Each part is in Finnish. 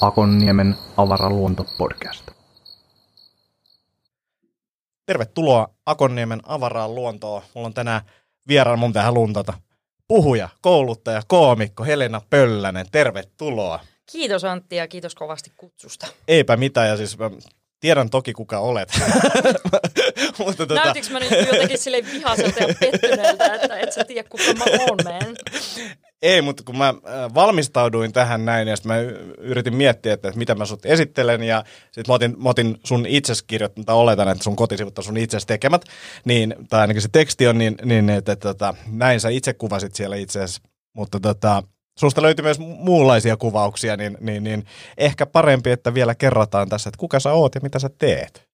Akonniemen avaraluontopodcast. Tervetuloa Akonniemen avaraan luontoon. Mulla on tänään vieraan mun tähän luntata. Puhuja, kouluttaja, koomikko Helena Pöllänen. Tervetuloa. Kiitos Antti ja kiitos kovasti kutsusta. Eipä mitään ja siis mä tiedän toki kuka olet. Mutta tota... Näytinkö mä nyt jotenkin sille vihaselta ja pettyneeltä, että et sä tiedä kuka mä oon, man? Ei, mutta kun mä äh, valmistauduin tähän näin ja sitten mä yritin miettiä, että mitä mä sut esittelen ja sitten mä otin, mä otin sun itses kirjoittanut, tai oletan, että sun kotisivut on sun itses tekemät, niin, tai ainakin se teksti on, niin, niin että, että, että näin sä itse kuvasit siellä itse asiassa, mutta tota, susta löytyy myös muunlaisia kuvauksia, niin, niin, niin ehkä parempi, että vielä kerrataan tässä, että kuka sä oot ja mitä sä teet.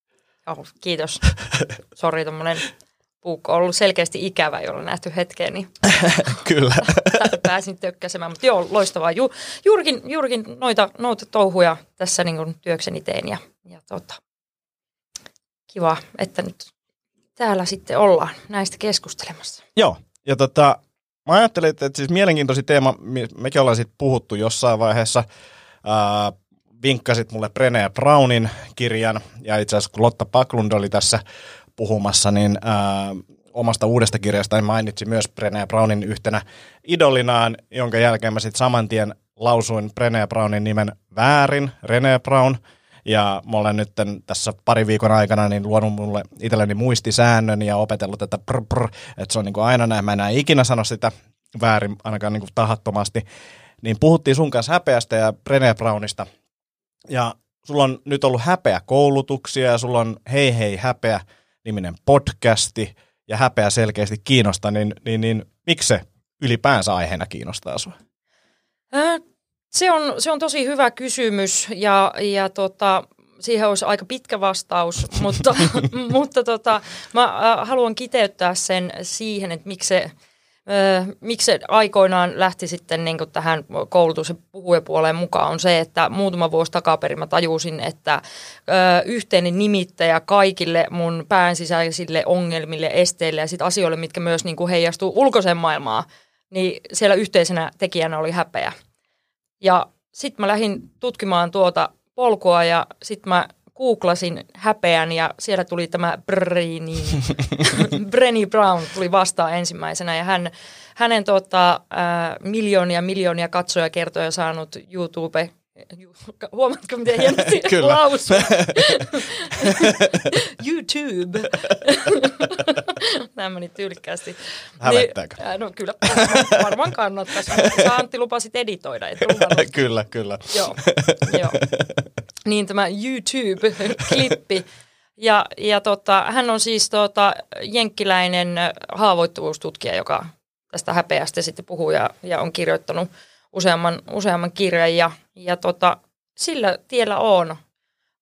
Oh, kiitos. Sori, tuommoinen puukko on ollut selkeästi ikävä, jolla nähty hetkeen, niin Kyllä. pääsin tökkäsemään. Mutta joo, loistavaa. Ju, juurikin, juurikin noita, noita touhuja tässä niin työkseni tein ja, ja tota, kiva, että nyt täällä sitten ollaan näistä keskustelemassa. Joo, ja tota, mä ajattelin, että siis mielenkiintoisi teema, mekin ollaan sitten puhuttu jossain vaiheessa, ää, vinkkasit mulle Brené Brownin kirjan, ja itse asiassa kun Lotta Paklund oli tässä puhumassa, niin ää, omasta uudesta kirjasta mainitsi myös Brené Brownin yhtenä idolinaan, jonka jälkeen mä sitten saman tien lausuin Brené Brownin nimen väärin, René Brown, ja mä olen nyt tässä pari viikon aikana niin luonut mulle itselleni muistisäännön ja opetellut, että prr, prr, että se on niin kuin aina näin, mä enää ikinä sano sitä väärin, ainakaan niin kuin tahattomasti. Niin puhuttiin sun kanssa häpeästä ja Brené Brownista. Ja sulla on nyt ollut häpeä koulutuksia ja sulla on Hei hei häpeä niminen podcasti ja häpeä selkeästi kiinnostaa, niin, niin, niin miksi se ylipäänsä aiheena kiinnostaa sinua? Se on, se on tosi hyvä kysymys ja, ja tota, siihen olisi aika pitkä vastaus, mutta, mutta tota, mä äh, haluan kiteyttää sen siihen, että miksi se, äh, miksi se aikoinaan lähti sitten niin tähän koulutus- ja puhujapuoleen mukaan, on se, että muutama vuosi takaperin mä tajusin, että äh, yhteinen nimittäjä kaikille mun päänsisäisille ongelmille, esteille ja sit asioille, mitkä myös niin heijastuu ulkoiseen maailmaan, niin siellä yhteisenä tekijänä oli häpeä. Ja sitten mä lähdin tutkimaan tuota polkua ja sitten mä googlasin häpeän ja siellä tuli tämä Brenny, Brenny Brown tuli vastaan ensimmäisenä ja hän, hänen tota, ää, miljoonia miljoonia katsojakertoja saanut YouTube Huomaatko, miten hienosti lausuu? YouTube. Tämä meni tyylikkäästi. Hävettääkö? Niin, no kyllä, varmaan kannattaisi. Sä Antti lupasit editoida, et Kyllä, kyllä. Joo, joo. Niin tämä YouTube-klippi. Ja, ja tota, hän on siis tota, jenkkiläinen haavoittuvuustutkija, joka tästä häpeästä sitten puhuu ja, ja on kirjoittanut useamman, useamman kirjan. Ja, ja tota, sillä tiellä on.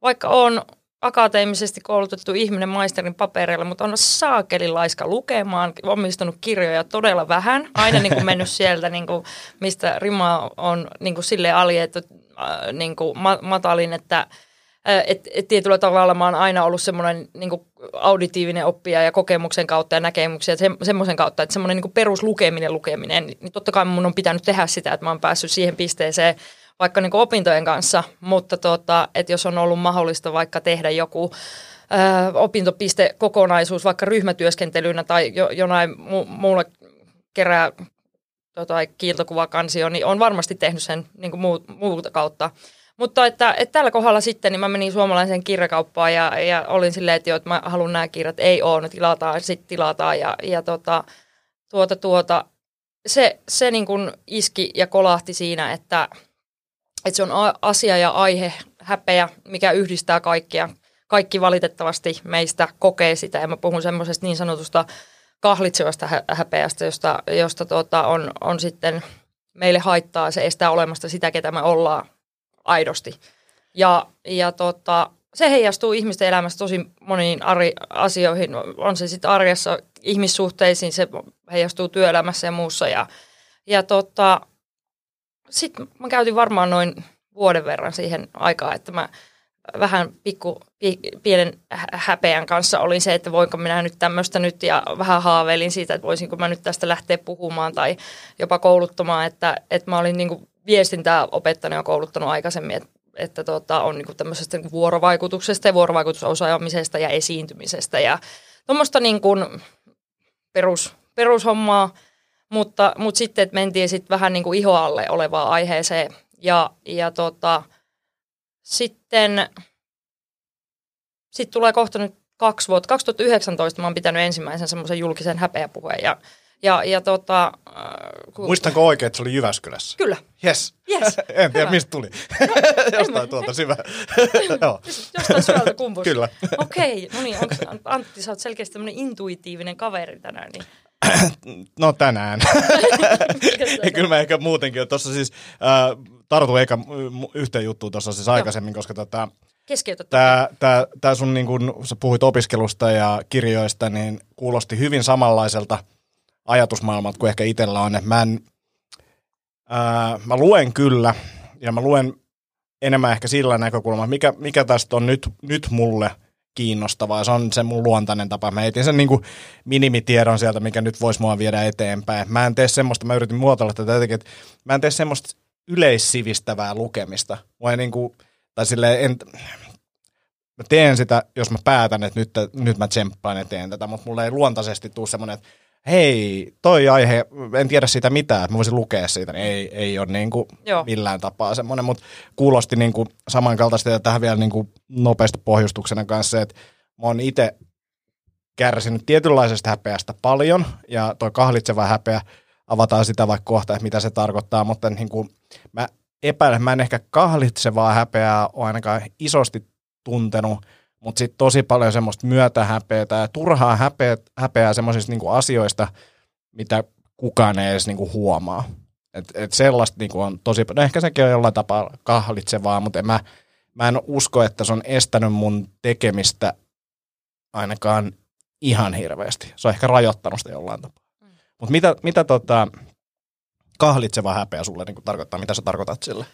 Vaikka on akateemisesti koulutettu ihminen maisterin papereilla, mutta on saakeli laiska lukemaan, omistunut kirjoja todella vähän, aina niin kuin mennyt sieltä, niin kuin, mistä rima on niin kuin silleen aljettu äh, niin kuin matalin, että äh, et, et tietyllä tavalla mä oon aina ollut semmoinen niin auditiivinen oppija ja kokemuksen kautta ja näkemyksiä, se, semmoisen kautta, että semmoinen niin peruslukeminen lukeminen, niin totta kai mun on pitänyt tehdä sitä, että mä oon päässyt siihen pisteeseen, vaikka niin opintojen kanssa, mutta tota, että jos on ollut mahdollista vaikka tehdä joku ö, opintopistekokonaisuus vaikka ryhmätyöskentelynä tai jo, jonain mu- muulle kerää tota, kiiltokuvakansio, niin on varmasti tehnyt sen niin kuin muu, muuta kautta. Mutta että, että tällä kohdalla sitten niin mä menin suomalaiseen kirjakauppaan ja, ja olin silleen, että, jo, että mä haluan nämä kirjat, ei ole, ne tilataan, sitten tilataan ja, ja tota, tuota, tuota, se, se niin kuin iski ja kolahti siinä, että, että se on asia ja aihe, häpeä, mikä yhdistää kaikkia. Kaikki valitettavasti meistä kokee sitä ja mä puhun semmoisesta niin sanotusta kahlitsevasta häpeästä, josta, josta tuota, on, on sitten meille haittaa, se estää olemasta sitä, ketä me ollaan aidosti. Ja, ja tota, se heijastuu ihmisten elämässä tosi moniin ari, asioihin, on se sitten arjessa ihmissuhteisiin, se heijastuu työelämässä ja muussa. Ja, ja tota, sitten mä käytin varmaan noin vuoden verran siihen aikaa, että mä vähän pikku, pi, pienen häpeän kanssa oli se, että voinko minä nyt tämmöistä nyt ja vähän haaveilin siitä, että voisinko mä nyt tästä lähteä puhumaan tai jopa kouluttamaan, että, että mä olin niin viestintää opettanut ja kouluttanut aikaisemmin, että, että tota, on niin tämmöisestä niin vuorovaikutuksesta ja vuorovaikutusosaamisesta ja esiintymisestä ja tuommoista niin perus, perushommaa, mutta, mutta sitten että mentiin sitten vähän niin kuin ihoalle olevaan aiheeseen ja, ja tota, sitten sit tulee kohta nyt kaksi vuotta. 2019 mä oon pitänyt ensimmäisen semmoisen julkisen häpeäpuheen ja ja, ja tota, äh, kun... Muistanko oikein, että se oli Jyväskylässä? Kyllä. Yes. yes. en tiedä, mistä tuli. No, Jostain tuolta syvä. Jostain syvältä kumpusta. Kyllä. Okei, okay, no niin, onko, Antti, sä oot selkeästi tämmöinen intuitiivinen kaveri tänään. Niin. No tänään. Kyllä mä ehkä muutenkin. Tuossa siis äh, tartu eikä yhteen juttuun tuossa siis aikaisemmin, koska tota, Tämä, tämä, tämä sun, niin kun sä puhuit opiskelusta ja kirjoista, niin kuulosti hyvin samanlaiselta ajatusmaailmalta kuin ehkä itsellä on. Mä, en, ää, mä luen kyllä, ja mä luen enemmän ehkä sillä näkökulmalla, mikä, mikä tästä on nyt, nyt mulle kiinnostavaa. Se on se mun luontainen tapa. Mä etin sen niin kuin minimitiedon sieltä, mikä nyt voisi mua viedä eteenpäin. Mä en tee semmoista, mä yritin muotoilla tätä jotenkin, että mä en tee semmoista yleissivistävää lukemista. Vai niin kuin, tai silleen, en, mä teen sitä, jos mä päätän, että nyt, nyt mä tsemppaan ja teen tätä, mutta mulle ei luontaisesti tule semmoinen, että hei, toi aihe, en tiedä siitä mitään, että mä voisin lukea siitä, niin ei, ei ole niin kuin millään tapaa semmoinen, mutta kuulosti niin kuin samankaltaista ja tähän vielä niin kuin nopeasti pohjustuksena kanssa se, että mä oon itse kärsinyt tietynlaisesta häpeästä paljon ja toi kahlitseva häpeä, avataan sitä vaikka kohta, että mitä se tarkoittaa, mutta niin kuin mä epäilen, mä en ehkä kahlitsevaa häpeää ole ainakaan isosti tuntenut, mutta sitten tosi paljon semmoista myötähäpeätä ja turhaa häpeä, häpeää semmoisista niinku asioista, mitä kukaan ei edes niinku huomaa. Et, et sellaista niinku on tosi paljon. No ehkä sekin on jollain tapaa kahlitsevaa, mutta en mä, mä en usko, että se on estänyt mun tekemistä ainakaan ihan hirveästi. Se on ehkä rajoittanut sitä jollain tapaa. Mm. Mutta mitä, mitä tota, kahlitseva häpeä sulle niin tarkoittaa? Mitä sä tarkoitat sille?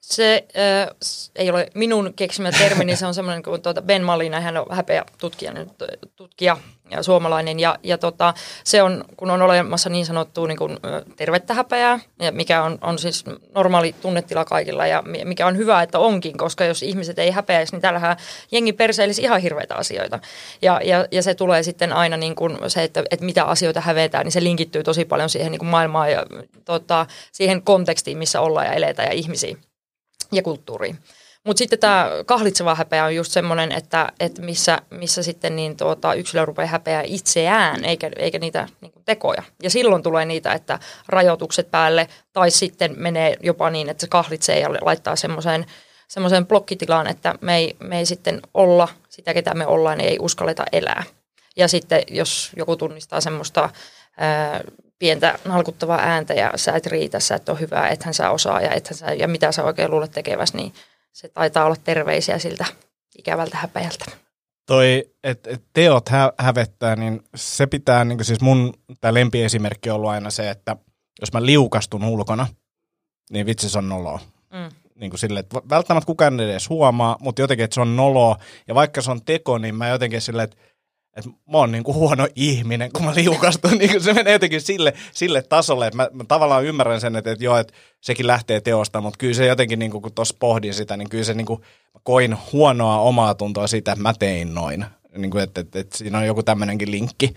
Se äh, ei ole minun keksimä termi, niin se on semmoinen kuin tuota Ben Malina, hän on häpeä tutkija, tutkija ja suomalainen. Ja, ja tota, se on, kun on olemassa niin sanottu niin kuin, tervettä häpeää, ja mikä on, on siis normaali tunnetila kaikilla, ja mikä on hyvä, että onkin, koska jos ihmiset ei häpeäisi, niin täällähän jengi perseilisi ihan hirveitä asioita. Ja, ja, ja se tulee sitten aina niin kuin se, että, että mitä asioita hävetään, niin se linkittyy tosi paljon siihen niin kuin maailmaan ja tota, siihen kontekstiin, missä ollaan ja eletään ja ihmisiä ja kulttuuriin. Mutta sitten tämä kahlitseva häpeä on just semmoinen, että, että missä, missä sitten niin tuota, yksilö rupeaa häpeää itseään, eikä, eikä niitä niin kuin tekoja. Ja silloin tulee niitä, että rajoitukset päälle, tai sitten menee jopa niin, että se kahlitsee ja laittaa semmoiseen semmoiseen blokkitilaan, että me ei, me ei sitten olla sitä, ketä me ollaan, ei uskalleta elää. Ja sitten jos joku tunnistaa semmoista ää, pientä nalkuttavaa ääntä ja sä et riitä, sä et ole hyvä, ethän sä osaa ja, ethän sä, ja mitä sä oikein luulet tekeväsi, niin se taitaa olla terveisiä siltä ikävältä häpeältä. Toi, että et teot hä- hävettää, niin se pitää, niin siis mun tämä lempiesimerkki on ollut aina se, että jos mä liukastun ulkona, niin vitsi se on noloa. Mm. Niin kuin sille, että välttämättä kukaan ei edes huomaa, mutta jotenkin, että se on noloa. Ja vaikka se on teko, niin mä jotenkin silleen, että että mä oon niinku huono ihminen, kun mä liukastun. Niin se menee jotenkin sille, sille tasolle, että mä, mä tavallaan ymmärrän sen, että, että joo, että sekin lähtee teosta, mutta kyllä se jotenkin, niinku, kun tuossa pohdin sitä, niin kyllä se niinku, mä koin huonoa omaa tuntoa siitä, että mä tein noin. Niin kuin, että, että, että siinä on joku tämmöinenkin linkki.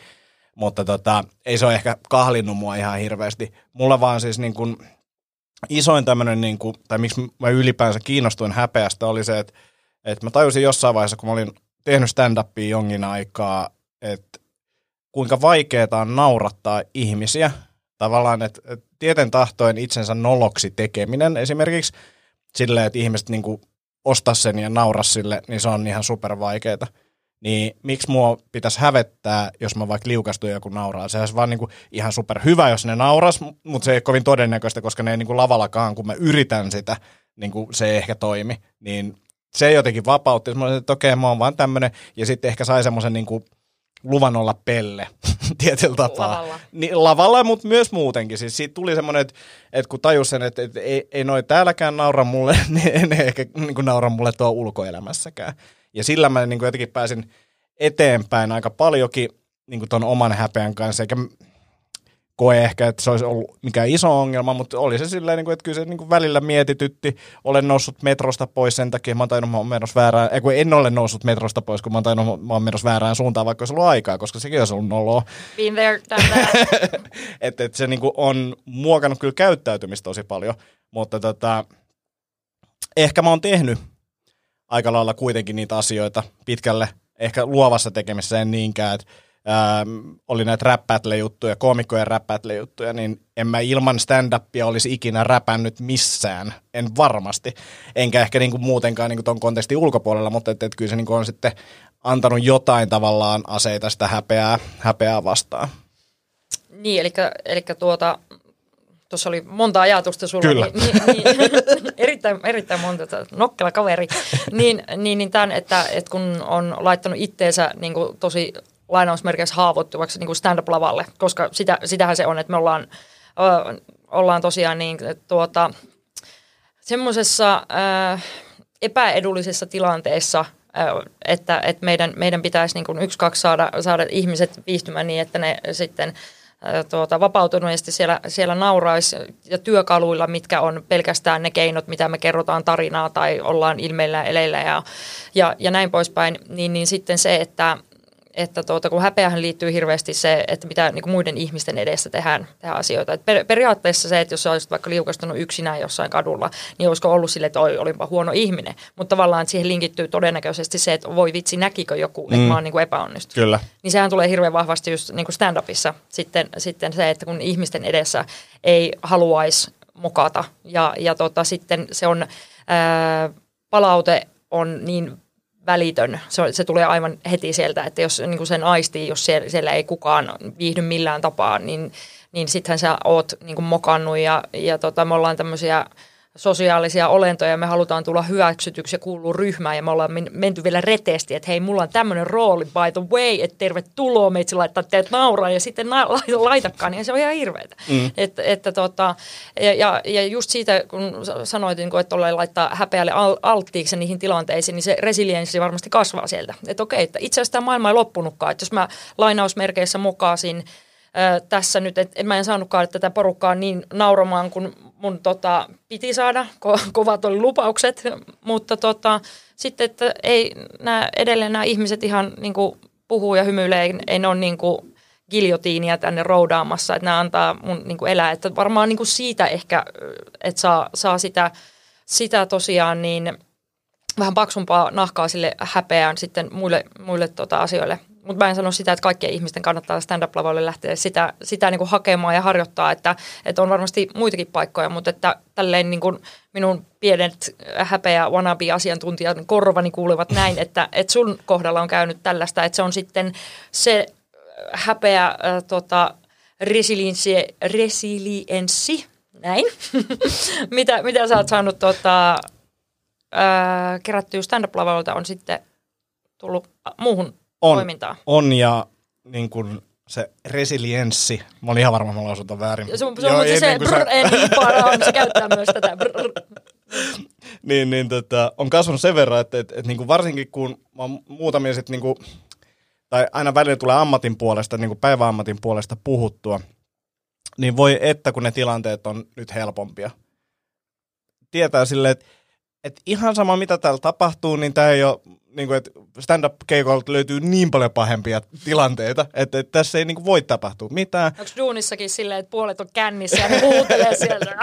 Mutta tota, ei se ole ehkä kahlinnut mua ihan hirveästi. Mulla vaan siis niin kuin, isoin tämmöinen, niin kuin, tai miksi mä ylipäänsä kiinnostuin häpeästä, oli se, että, että mä tajusin jossain vaiheessa, kun mä olin tehnyt stand-upia jonkin aikaa, että kuinka vaikeaa on naurattaa ihmisiä. Tavallaan, että, että tieten tahtoen itsensä noloksi tekeminen esimerkiksi silleen, että ihmiset niin kuin ostaa sen ja nauraa sille, niin se on ihan super vaikeaa. Niin miksi mua pitäisi hävettää, jos mä vaikka liukastun joku nauraa? Se olisi vaan niin kuin ihan super hyvä, jos ne nauras, mutta se ei ole kovin todennäköistä, koska ne ei niin kuin lavallakaan, kun mä yritän sitä, niin kuin se ei ehkä toimi. Niin se jotenkin vapautti. Mä olin, että okei, mä oon vaan tämmönen. Ja sitten ehkä sai semmoisen niin kuin luvan olla pelle tietyllä tapaa. Lavalla. Niin, lavalla, mutta myös muutenkin. Siis siitä tuli semmoinen, että, että kun tajus sen, että, että ei, ei noi täälläkään naura mulle, niin ne ehkä niin kuin naura mulle tuo ulkoelämässäkään. Ja sillä mä niin kuin jotenkin pääsin eteenpäin aika paljonkin niin kuin ton oman häpeän kanssa, eikä koe ehkä, että se olisi ollut mikään iso ongelma, mutta oli se silleen, niin kuin, että kyllä se niin kuin välillä mietitytti. Olen noussut metrosta pois sen takia, mä oon tainnut, mä oon menossa väärään, ei, kun en ole noussut metrosta pois, kun mä oon tainnut, mä oon menossa väärään suuntaan, vaikka olisi ollut aikaa, koska sekin olisi ollut noloa. Been there, done that. että et se niin kuin on muokannut kyllä käyttäytymistä tosi paljon, mutta tota, ehkä mä oon tehnyt aika lailla kuitenkin niitä asioita pitkälle, ehkä luovassa tekemisessä en niinkään, että ähm, oli näitä rap juttuja koomikkojen rap juttuja niin en mä ilman stand-upia olisi ikinä räpännyt missään, en varmasti. Enkä ehkä niinku muutenkaan niinku ton kontekstin ulkopuolella, mutta et, et kyllä se niinku on sitten antanut jotain tavallaan aseita sitä häpeää, häpeää vastaan. Niin, eli, eli tuota, tuossa oli monta ajatusta sulla. Kyllä. Niin, niin, niin, erittäin, erittäin monta, nokkela kaveri. Niin, niin, niin tämän, että, että kun on laittanut itteensä niin kuin tosi lainausmerkeissä haavoittuvaksi niin kuin stand-up-lavalle, koska sitä, sitähän se on, että me ollaan, ö, ollaan tosiaan niin, tuota, semmoisessa epäedullisessa tilanteessa, että, että meidän, meidän pitäisi niin kuin yksi, kaksi saada, saada ihmiset viihtymään niin, että ne sitten tuota, vapautuneesti siellä, siellä nauraisi ja työkaluilla, mitkä on pelkästään ne keinot, mitä me kerrotaan tarinaa tai ollaan ilmeillä eleillä ja, ja, ja näin poispäin, niin, niin sitten se, että, että tuota, kun häpeähän liittyy hirveästi se, että mitä niin kuin muiden ihmisten edessä tehdään, tehdään asioita. Et per, periaatteessa se, että jos olisit vaikka liukastunut yksinään jossain kadulla, niin olisiko ollut sille, että oi, olinpa huono ihminen. Mutta tavallaan siihen linkittyy todennäköisesti se, että voi vitsi, näkikö joku, että mm. mä oon niin kuin epäonnistunut. Kyllä. Niin sehän tulee hirveän vahvasti just niin kuin stand-upissa sitten, sitten se, että kun ihmisten edessä ei haluaisi mokata ja, ja tota, sitten se on, ää, palaute on niin välitön. Se, se tulee aivan heti sieltä, että jos niin kuin sen aistii, jos siellä, siellä ei kukaan viihdy millään tapaa, niin, niin sittenhän sä oot niin kuin mokannut ja, ja tota, me ollaan tämmöisiä sosiaalisia olentoja, me halutaan tulla hyväksytyksi ja kuulua ryhmään ja me ollaan menty vielä reteesti, että hei, mulla on tämmöinen rooli by the way, että tervetuloa meitsi laittaa teet nauraa ja sitten na- laitakaan, niin se on ihan hirveetä. Mm. Et, että tota, ja, ja, ja just siitä, kun sanoit, niin että ollaan laittaa häpeälle al- alttiiksi niihin tilanteisiin, niin se resilienssi varmasti kasvaa sieltä. Että okei, että itse asiassa tämä maailma ei loppunutkaan, että jos mä lainausmerkeissä mukaisin tässä nyt, että mä en saanutkaan tätä porukkaa niin nauramaan kuin mun tota, piti saada, ko- kovat oli lupaukset, mutta tota, sitten, että ei nää, edelleen nämä ihmiset ihan niin kuin, puhuu ja hymyilee, ei, ei ole niin kuin, giljotiinia tänne roudaamassa, että nämä antaa mun niin kuin elää. Että varmaan niin kuin siitä ehkä, että saa, saa sitä, sitä tosiaan niin vähän paksumpaa nahkaa sille häpeään sitten muille, muille tota asioille mutta mä en sano sitä, että kaikkien ihmisten kannattaa stand-up-lavalle lähteä sitä, sitä niin kuin hakemaan ja harjoittaa, että, että on varmasti muitakin paikkoja, mutta että tälleen niin kuin minun pienet häpeä wannabe-asiantuntijat korvani kuulevat näin, että, että sun kohdalla on käynyt tällaista, että se on sitten se häpeä äh, tota, resilienssi, resilienssi näin, mitä, mitä sä oot saanut tota, äh, kerättyä stand-up-lavalta on sitten tullut muuhun on, toimintaa. On ja niin kuin se resilienssi, mä olin ihan varma, että mä lausun väärin. Ja sun, sun Joo, se, se brr, sä... niin on, se käyttää myös tätä brr. niin, niin tota, on kasvanut sen verran, että, että, että niin kuin varsinkin kun mä muutamia sit niin kuin, tai aina välillä tulee ammatin puolesta, niin kuin päiväammatin puolesta puhuttua, niin voi että kun ne tilanteet on nyt helpompia. Tietää silleen, että, että ihan sama mitä täällä tapahtuu, niin tämä ei ole niin kuin, että stand-up-keikoilta löytyy niin paljon pahempia tilanteita, että, että tässä ei niin kuin, voi tapahtua mitään. Onko duunissakin silleen, että puolet on kännissä ja ne huutelee sieltä,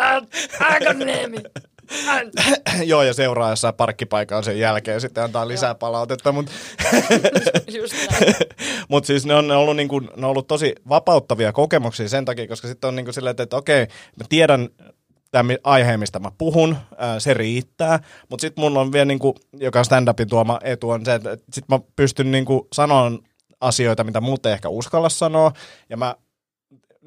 Aakonniemi! Joo, ja seuraa jossain parkkipaikan sen jälkeen sitten antaa lisää Joo. palautetta. Mutta Mut siis ne on, ne, ollut niin kuin, ne on ollut tosi vapauttavia kokemuksia sen takia, koska sitten on niin kuin silleen, että, että okei, mä tiedän tämä aihe, mistä mä puhun, se riittää. Mutta sitten mun on vielä, niin kuin, joka stand-upin tuoma etu on se, että sitten mä pystyn niin kuin, sanomaan asioita, mitä muut ei ehkä uskalla sanoa. Ja mä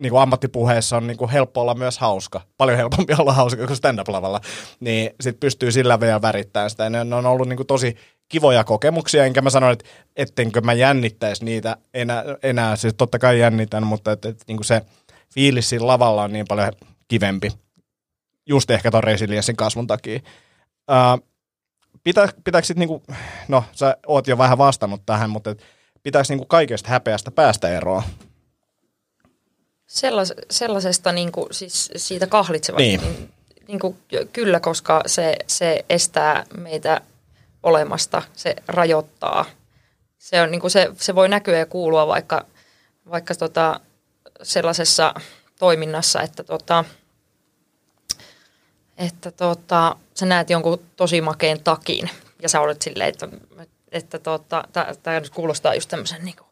niin kuin ammattipuheessa on niin kuin helppo olla myös hauska. Paljon helpompi olla hauska kuin stand-up-lavalla. Niin sit pystyy sillä vielä värittämään sitä. Ja ne on ollut niin kuin tosi kivoja kokemuksia, enkä mä sano, että ettenkö mä jännittäisi niitä enää, enää. siis totta kai jännitän, mutta että, että niin se fiilis siinä lavalla on niin paljon kivempi, just ehkä ton resilienssin kasvun takia. Uh, pitä, pitääkö sitten, niinku, no sä oot jo vähän vastannut tähän, mutta pitääkö niinku kaikesta häpeästä päästä eroon? Sellas, sellaisesta niin kuin, siis siitä kahlitsevasta, Niin. niin, niin kuin, kyllä, koska se, se estää meitä olemasta, se rajoittaa. Se, on, niin kuin se, se voi näkyä ja kuulua vaikka, vaikka tota, sellaisessa toiminnassa, että, tota, että tota, sä näet jonkun tosi makeen takin ja sä olet silleen, että, että tota, tämä nyt kuulostaa just tämmöisen niin kuin,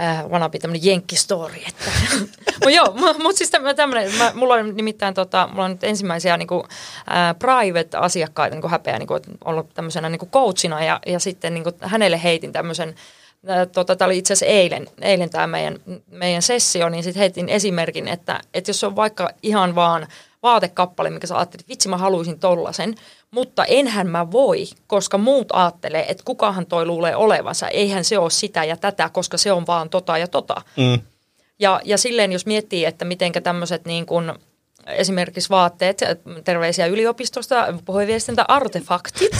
äh, wannabe tämmöinen jenkkistory. Että. Mutta joo, mutta siis tämmöinen, mulla on nimittäin tota, mulla on nyt ensimmäisiä niinku, äh, private-asiakkaita niinku häpeä niinku, ollut tämmöisenä niinku coachina ja, ja sitten niinku, hänelle heitin tämmöisen äh, Tota, tämä oli itse asiassa eilen, eilen tämä meidän, meidän sessio, niin sitten heitin esimerkin, että, että jos on vaikka ihan vaan vaatekappale, mikä sä ajattelit, vitsi mä haluaisin tollasen, mutta enhän mä voi, koska muut ajattelee, että kukahan toi luulee olevansa, eihän se ole sitä ja tätä, koska se on vaan tota ja tota. Mm. Ja, ja silleen, jos miettii, että miten tämmöiset niin kuin, esimerkiksi vaatteet, terveisiä yliopistosta, puheviestintä, artefaktit,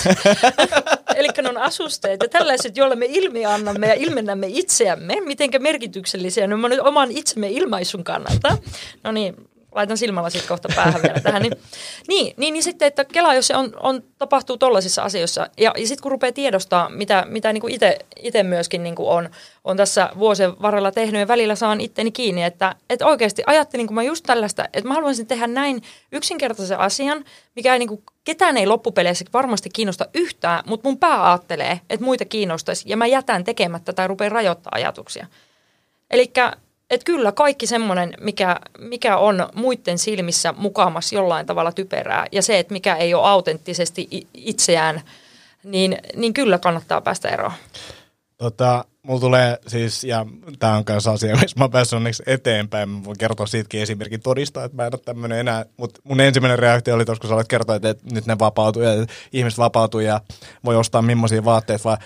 eli ne on asusteet ja tällaiset, joilla me ilmiannamme ja ilmennämme itseämme, mitenkä merkityksellisiä ne on nyt oman itsemme ilmaisun kannalta. No niin, laitan silmälasit kohta päähän vielä tähän. Niin, niin, niin, niin sitten, että Kela, jos se on, on, tapahtuu tollaisissa asioissa, ja, ja sitten kun rupeaa tiedostaa, mitä, mitä niin itse myöskin niin kuin on, on tässä vuosien varrella tehnyt, ja välillä saan itteni kiinni, että, että oikeasti ajattelin, kun mä just tällaista, että mä haluaisin tehdä näin yksinkertaisen asian, mikä ei niin kuin, ketään ei loppupeleissä varmasti kiinnosta yhtään, mutta mun pää ajattelee, että muita kiinnostaisi, ja mä jätän tekemättä tai rupean rajoittaa ajatuksia. Eli että kyllä kaikki semmoinen, mikä, mikä on muiden silmissä mukaamassa jollain tavalla typerää ja se, että mikä ei ole autenttisesti itseään, niin, niin kyllä kannattaa päästä eroon. Tota, mulla tulee siis, ja tämä on myös asia, missä mä päässyt onneksi eteenpäin. Mä voin kertoa siitäkin esimerkin todistaa, että mä en ole tämmöinen enää. Mutta mun ensimmäinen reaktio oli tuossa, kun sä olet kertoa, että, nyt ne vapautuu ja ihmiset vapautuu ja voi ostaa millaisia vaatteet, vaan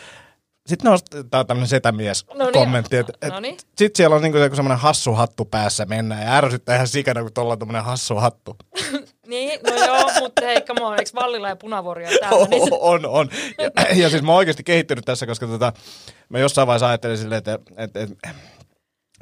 sitten on tämmöinen setämies Noniin. kommentti, että et, Noniin. sitten siellä on niinku joku semmoinen hassu hattu päässä mennään ja ärsyttää ihan sikana, kun tuolla on tämmöinen hassu hattu. Niin, no joo, mutta hei, come on, eikö Vallila ja Punavuori ole täällä? Niin on, on. Ja, ja siis mä oon oikeasti kehittynyt tässä, koska tota, mä jossain vaiheessa ajattelin silleen, että, että, että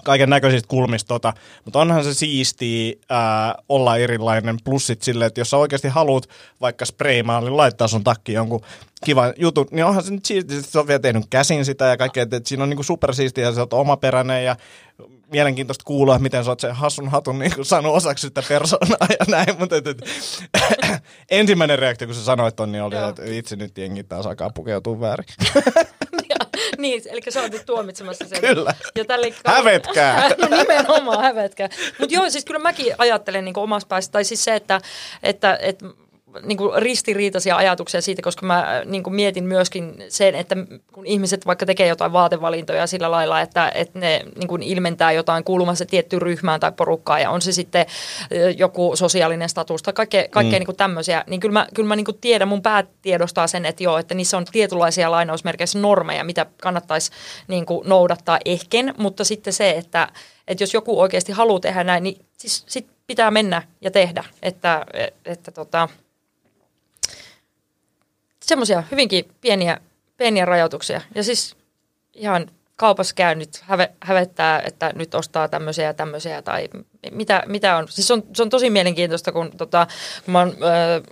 kaiken näköisistä kulmista, tota, mutta onhan se siistiä ää, olla erilainen. Plussit silleen, että jos sä oikeasti haluat vaikka spraymaalin laittaa sun takki jonkun kivan jutun, niin onhan se nyt siistiä, että sä oot vielä tehnyt käsin sitä ja kaikkea, että, siinä on niinku supersiistiä ja sä oot omaperäinen ja mielenkiintoista kuulla, miten sä oot sen hassun hatun niin saanut osaksi sitä persoonaa ja näin, mutta et, et, ensimmäinen reaktio, kun sä sanoit ton, niin oli, että itse nyt jengi taas alkaa pukeutua väärin. niin, eli sä oot nyt tuomitsemassa sen. Kyllä. Ja tälle Hävetkää. no nimenomaan hävetkää. Mutta joo, siis kyllä mäkin ajattelen niin omassa päässä, tai siis se, että, että, että niin kuin ristiriitaisia ajatuksia siitä, koska mä niin kuin mietin myöskin sen, että kun ihmiset vaikka tekee jotain vaatevalintoja sillä lailla, että, että ne niin kuin ilmentää jotain kuulumassa tiettyyn ryhmään tai porukkaan ja on se sitten ö, joku sosiaalinen status tai kaikkea, kaikkea mm. niin kuin tämmöisiä, niin kyllä mä, kyllä mä niin kuin tiedän, mun pää tiedostaa sen, että joo, että niissä on tietynlaisia lainausmerkeissä normeja, mitä kannattaisi niin kuin noudattaa ehken, mutta sitten se, että, että jos joku oikeasti haluaa tehdä näin, niin siis sit pitää mennä ja tehdä, että, että tota, semmoisia hyvinkin pieniä, pieniä rajoituksia. Ja siis ihan kaupassa käy nyt häve, hävettää, että nyt ostaa tämmöisiä ja tämmöisiä tai mitä, mitä on. Siis on, se on tosi mielenkiintoista, kun, tota, kun mä oon, ö,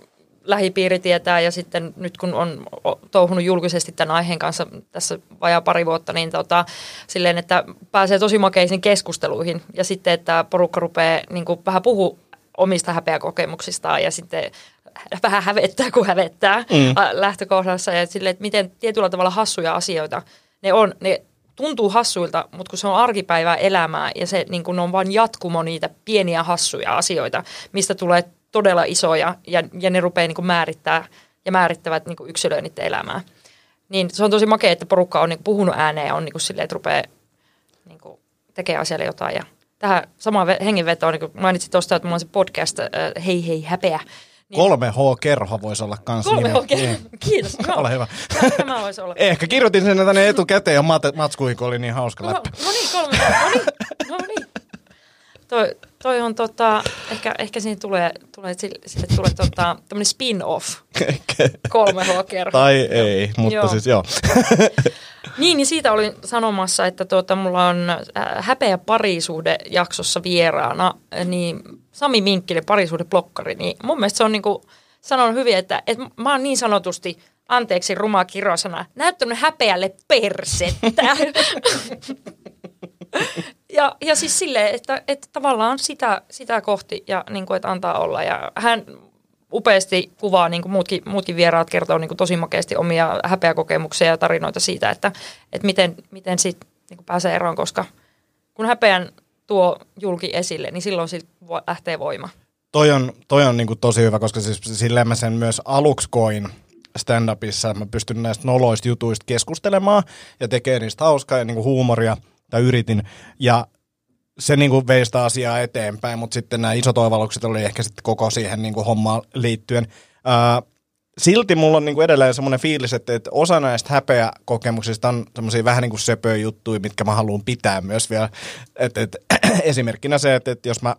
lähipiiri tietää ja sitten nyt kun on touhunut julkisesti tämän aiheen kanssa tässä vajaa pari vuotta, niin tota, silleen, että pääsee tosi makeisiin keskusteluihin ja sitten, että porukka rupeaa niin kuin vähän puhu omista häpeäkokemuksistaan ja sitten vähän hävettää, kun hävettää mm. lähtökohdassa ja silleen, että miten tietyllä tavalla hassuja asioita ne on, ne tuntuu hassuilta, mutta kun se on arkipäivää elämää ja se niin kun on vain jatkumo niitä pieniä hassuja asioita, mistä tulee todella isoja ja, ja ne rupeaa niin kuin määrittää ja määrittävät niin kuin yksilöä niiden elämää. Niin se on tosi makea, että porukka on niin kuin puhunut ääneen ja on niin kuin silleen, että rupeaa niin kuin tekemään asialle jotain. Ja tähän samaan ve- hengenvetoon, niin kuin mainitsit tuosta, että mulla on se podcast Hei hei häpeä, niin Kolme H-kerho voisi olla kans Kolme nimi. oikein. Niin. Kiitos. Joo. Ole hyvä. Tämä voisi olla. Ehkä kirjoitin sen tänne etukäteen ja mat- matskuihin, kun oli niin hauska No, läppä. no niin, kolme. No niin, no niin. Toi, toi on tota, ehkä, ehkä siinä tulee, tulee sille, sille tulee tota, tämmönen spin-off, kolme H-kerho. tai ei, mutta Joo. siis joo. Niin, niin siitä olin sanomassa, että tuota, mulla on äh, häpeä parisuhde jaksossa vieraana, niin Sami Minkkinen, parisuhdeblokkari, niin mun mielestä se on niinku, sanon hyvin, että, että mä oon niin sanotusti, anteeksi ruma kirosana, näyttänyt häpeälle persettä. ja, ja siis silleen, että, että tavallaan sitä, sitä kohti ja niin kuin, että antaa olla. Ja hän upeasti kuvaa, niin kuin muutkin, muutkin vieraat kertoo niin kuin tosi makeasti omia häpeäkokemuksia ja tarinoita siitä, että, että miten, miten sit niin kuin pääsee eroon, koska kun häpeän tuo julki esille, niin silloin vo- lähtee voima. Toi on, toi on niin tosi hyvä, koska siis silleen mä sen myös aluksi koin stand-upissa. Mä pystyn näistä noloista jutuista keskustelemaan ja tekemään niistä hauskaa ja niin huumoria, tai yritin. Ja se niin kuin vei sitä asiaa eteenpäin, mutta sitten nämä isot oivallukset oli ehkä sitten koko siihen niin kuin hommaan liittyen. Ää, silti mulla on niin kuin edelleen semmoinen fiilis, että, että osa näistä häpeäkokemuksista on semmoisia vähän niin kuin söpöjä juttuja, mitkä mä haluan pitää myös vielä. Et, et, esimerkkinä se, että, että jos mä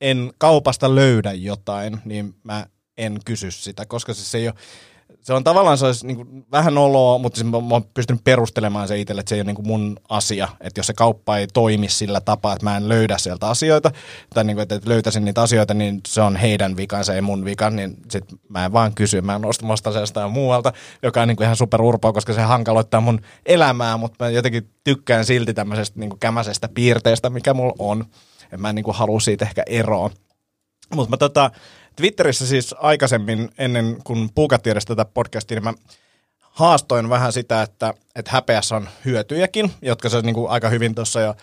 en kaupasta löydä jotain, niin mä en kysy sitä, koska siis se ei ole, se on tavallaan se olisi niin kuin vähän oloa, mutta siis mä, mä oon pystynyt perustelemaan se itselle, että se ei ole niin kuin mun asia. Että jos se kauppa ei toimi sillä tapaa, että mä en löydä sieltä asioita, tai niin kuin, että löytäisin niitä asioita, niin se on heidän vikansa, ei mun vika, niin sit mä en vaan kysy. Mä en ostamasta se jostain muualta, joka on niin kuin ihan super urpoa, koska se hankaloittaa mun elämää, mutta mä jotenkin tykkään silti tämmöisestä niin kuin kämäisestä piirteestä, mikä mulla on. että mä niin kuin halua siitä ehkä eroon. Mutta mä tota, Twitterissä siis aikaisemmin, ennen kuin puukattiin edes tätä podcastia, niin mä haastoin vähän sitä, että, että häpeässä on hyötyjäkin, jotka sä niin kuin aika hyvin tuossa jo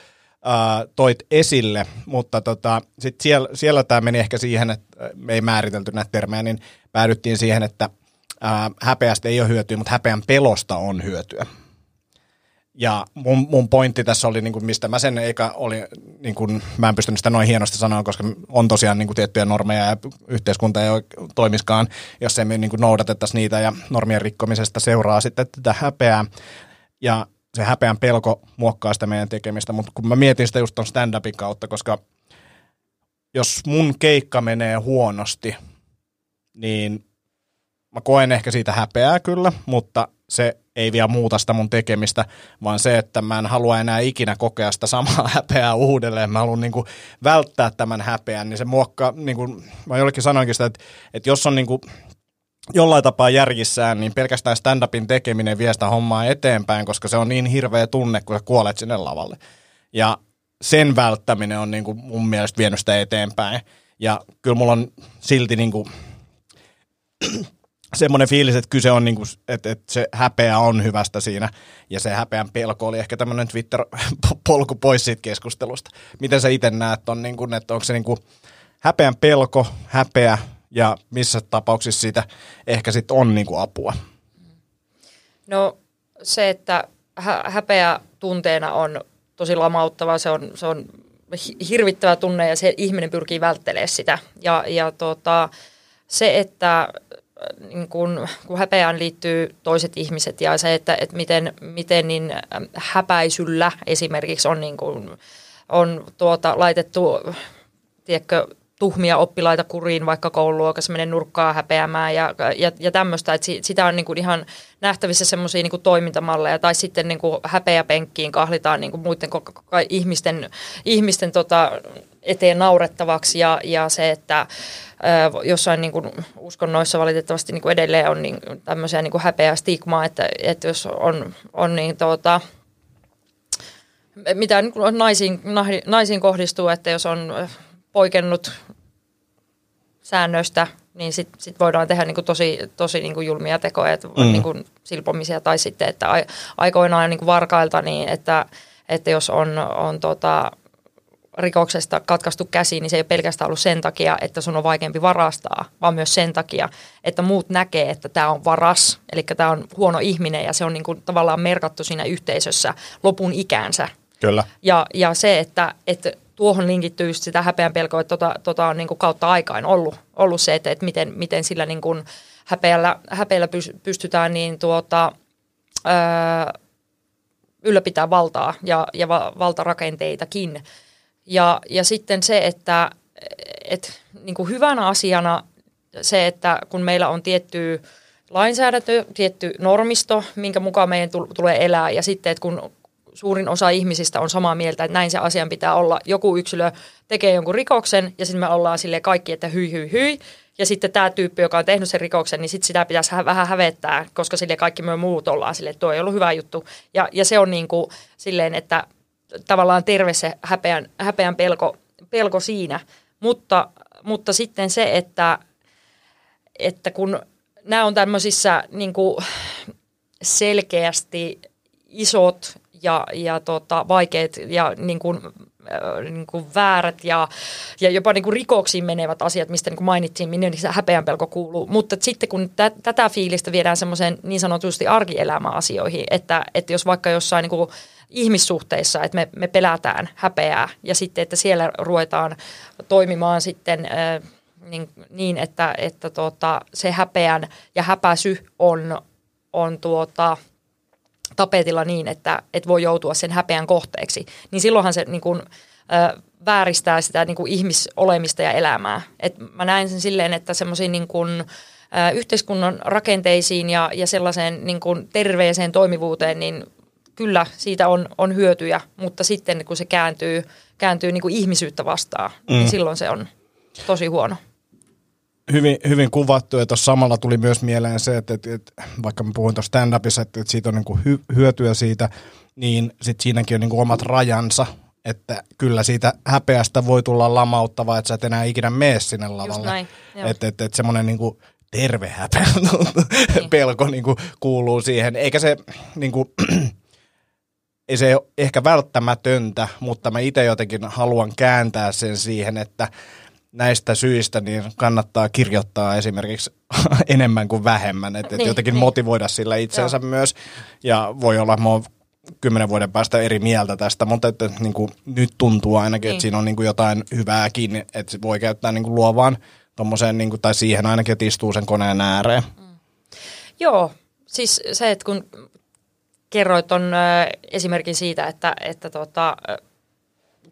ää, toit esille, mutta tota, sit siellä, siellä tämä meni ehkä siihen, että me ei määritelty näitä termejä, niin päädyttiin siihen, että ää, häpeästä ei ole hyötyä, mutta häpeän pelosta on hyötyä. Ja mun, mun pointti tässä oli, niin kuin, mistä mä sen eikä oli, niin kuin, mä en pystynyt sitä noin hienosti sanoa, koska on tosiaan niin kuin, tiettyjä normeja ja yhteiskunta ei toimiskaan, jos emme niin kuin, noudatettaisi niitä ja normien rikkomisesta seuraa sitten tätä häpeää. Ja se häpeän pelko muokkaa sitä meidän tekemistä, mutta kun mä mietin sitä just ton stand-upin kautta, koska jos mun keikka menee huonosti, niin mä koen ehkä siitä häpeää kyllä, mutta se ei vielä muuta sitä mun tekemistä, vaan se, että mä en halua enää ikinä kokea sitä samaa häpeää uudelleen. Mä haluan niin kuin välttää tämän häpeän, niin se muokkaa, niin kuin, mä jollekin sanoinkin sitä, että, että jos on niin kuin jollain tapaa järjissään, niin pelkästään stand-upin tekeminen vie sitä hommaa eteenpäin, koska se on niin hirveä tunne, kun sä kuolet sinne lavalle. Ja sen välttäminen on niin kuin mun mielestä vienyt sitä eteenpäin. Ja kyllä mulla on silti niin kuin semmoinen fiilis, että kyse on, niinku, että, että se häpeä on hyvästä siinä, ja se häpeän pelko oli ehkä tämmöinen Twitter-polku pois siitä keskustelusta. Miten sä itse näet ton, niinku, että onko se niinku häpeän pelko, häpeä, ja missä tapauksissa siitä ehkä sitten on niinku apua? No se, että hä- häpeä tunteena on tosi lamauttava, se on, se on hi- hirvittävä tunne ja se ihminen pyrkii välttelemään sitä. Ja, ja tota, se, että niin kun, kun häpeään liittyy toiset ihmiset ja se, että, että miten, miten niin häpäisyllä esimerkiksi on, niin kun, on tuota, laitettu, tiedätkö, tuhmia oppilaita kuriin vaikka kouluokassa menee nurkkaa häpeämään ja, ja, ja tämmöistä, että si, sitä on niin kuin ihan nähtävissä semmoisia niin toimintamalleja tai sitten niin kuin häpeäpenkkiin kahlitaan niin kuin muiden ihmisten, ihmisten tota, eteen naurettavaksi ja, ja se, että jossain niin kuin uskonnoissa valitettavasti niin kuin edelleen on niin, tämmöisiä niin kuin häpeä stigmaa, että, että jos on, on niin tuota, mitä niin kuin naisiin, naisiin kohdistuu, että jos on poikennut säännöistä, niin sitten sit voidaan tehdä niinku tosi, tosi niinku julmia tekoja, että mm. niinku silpomisia tai sitten, että aikoinaan niinku varkailta, niin että, että jos on, on tota, rikoksesta katkaistu käsi, niin se ei ole pelkästään ollut sen takia, että sun on vaikeampi varastaa, vaan myös sen takia, että muut näkee, että tämä on varas, eli tämä on huono ihminen ja se on niinku tavallaan merkattu siinä yhteisössä lopun ikäänsä. Kyllä. Ja, ja se, että, että tuohon linkittyy just sitä häpeän pelkoa, että tota, tota on niin kuin kautta aikaan ollut, ollut se, että, että miten, miten sillä niin kuin häpeällä, häpeällä pystytään niin tuota, öö, ylläpitää valtaa ja, ja valtarakenteitakin. Ja, ja sitten se, että et, niin kuin hyvänä asiana se, että kun meillä on tietty lainsäädäntö, tietty normisto, minkä mukaan meidän tulee elää, ja sitten, että kun suurin osa ihmisistä on samaa mieltä, että näin se asian pitää olla. Joku yksilö tekee jonkun rikoksen ja sitten me ollaan sille kaikki, että hyi hyi hyi. Ja sitten tämä tyyppi, joka on tehnyt sen rikoksen, niin sitten sitä pitäisi vähän hävettää, koska sille kaikki me muut ollaan sille, että tuo ei ollut hyvä juttu. Ja, ja se on niin kuin silleen, että tavallaan terve se häpeän, häpeän pelko, pelko siinä. Mutta, mutta sitten se, että, että kun nämä on tämmöisissä niin kuin selkeästi isot ja, ja tota, vaikeat ja niin kuin, niin kuin väärät ja, ja jopa niin kuin rikoksiin menevät asiat, mistä niin kuin mainittiin, minne se häpeän pelko kuuluu. Mutta sitten kun tä, tätä fiilistä viedään semmoiseen niin sanotusti arkielämäasioihin, että, että jos vaikka jossain niin kuin ihmissuhteissa, että me, me pelätään häpeää ja sitten, että siellä ruvetaan toimimaan sitten äh, niin, niin että, että tuota, se häpeän ja häpäsy on, on tuota, tapetilla niin, että, että voi joutua sen häpeän kohteeksi, niin silloinhan se niin kuin, ö, vääristää sitä niin kuin ihmisolemista ja elämää. Et mä näen sen silleen, että semmoisiin niin kuin, ö, yhteiskunnan rakenteisiin ja, ja sellaiseen niin kuin terveeseen toimivuuteen, niin kyllä siitä on, on hyötyjä, mutta sitten kun se kääntyy, kääntyy niin kuin ihmisyyttä vastaan, niin mm. niin silloin se on tosi huono hyvin, hyvin kuvattu ja tuossa samalla tuli myös mieleen se, että, että, että vaikka mä puhuin tuossa stand-upissa, että, että siitä on niin kuin hy, hyötyä siitä, niin sit siinäkin on niin kuin omat rajansa, että kyllä siitä häpeästä voi tulla lamauttavaa, että sä et enää ikinä mene sinne lavalle. Että et, et, et semmoinen niin kuin terve häpeä niin. pelko niin kuin kuuluu siihen, eikä se niin kuin, ei se ole ehkä välttämätöntä, mutta mä itse jotenkin haluan kääntää sen siihen, että näistä syistä niin kannattaa kirjoittaa esimerkiksi enemmän kuin vähemmän, että niin, jotenkin niin. motivoida sillä itsensä Joo. myös. Ja voi olla, että kymmenen vuoden päästä eri mieltä tästä, mutta että, niin kuin, nyt tuntuu ainakin, niin. että siinä on niin kuin jotain hyvääkin, että se voi käyttää niin kuin luovaan tommoseen, niin kuin, tai siihen ainakin, että istuu sen koneen ääreen. Mm. Joo, siis se, että kun kerroit on äh, esimerkin siitä, että, että tota,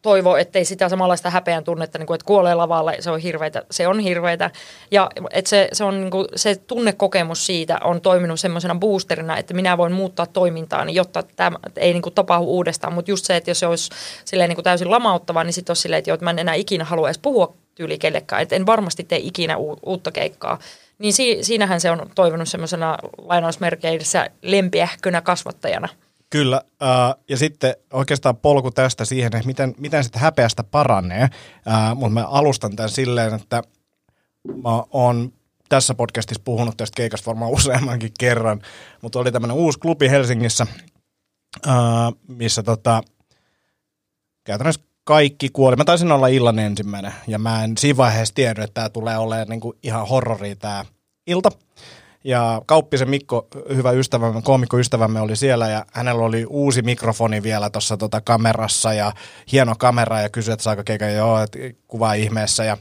toivo, ettei sitä samanlaista häpeän tunnetta, niin kuin, että kuolee lavalle, se on hirveitä. Se on hirveitä. Ja että se, se, on, niin kuin, se tunnekokemus siitä on toiminut semmoisena boosterina, että minä voin muuttaa toimintaa, niin jotta tämä ei niin kuin, tapahdu uudestaan. Mutta just se, että jos se olisi silleen, niin kuin, täysin lamauttava, niin sitten olisi silleen, että, jo, että mä en enää ikinä halua edes puhua tyyli kellekään. Että en varmasti tee ikinä u- uutta keikkaa. Niin si- siinähän se on toivonut semmoisena lainausmerkeissä lempiähkönä kasvattajana – Kyllä, uh, ja sitten oikeastaan polku tästä siihen, että miten, miten sitten häpeästä paranee. Uh, mutta mä alustan tämän silleen, että mä oon tässä podcastissa puhunut tästä keikasta varmaan useammankin kerran, mutta oli tämmöinen uusi klubi Helsingissä, uh, missä tota, käytännössä kaikki kuoli. Mä taisin olla illan ensimmäinen, ja mä en siinä vaiheessa tiennyt, että tämä tulee olemaan niinku ihan horrori tämä ilta. Ja Kauppisen Mikko, hyvä ystävämme, ystävämme oli siellä ja hänellä oli uusi mikrofoni vielä tuossa tota kamerassa ja hieno kamera ja kysyi, että saako keikan, joo, että kuvaa ihmeessä ja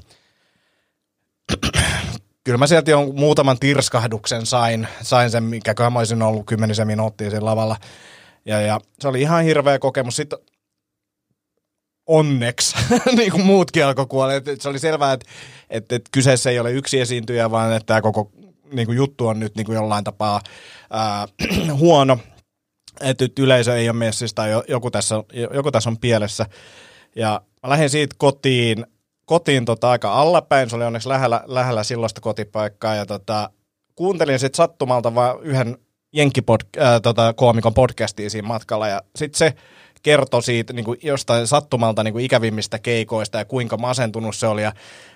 kyllä mä sieltä jo muutaman tirskahduksen sain, sain sen, mikä mä olisin ollut kymmenisen minuuttia siinä lavalla. Ja, ja se oli ihan hirveä kokemus. Sitten onneksi, niin kuin muutkin alkoi kuolla. Se oli selvää, että, että, että kyseessä ei ole yksi esiintyjä, vaan että tämä koko niin kuin juttu on nyt niin kuin jollain tapaa ää, huono, että yleisö ei ole messissä tai joku tässä, joku tässä on pielessä. Ja mä lähdin siitä kotiin, kotiin tota aika allapäin, se oli onneksi lähellä, lähellä silloista kotipaikkaa ja tota, kuuntelin sitten sattumalta vaan yhden jenkkipod, äh, tota, koomikon siinä matkalla ja sitten se kertoi siitä niin kuin jostain sattumalta niin kuin ikävimmistä keikoista ja kuinka masentunut se oli. Ja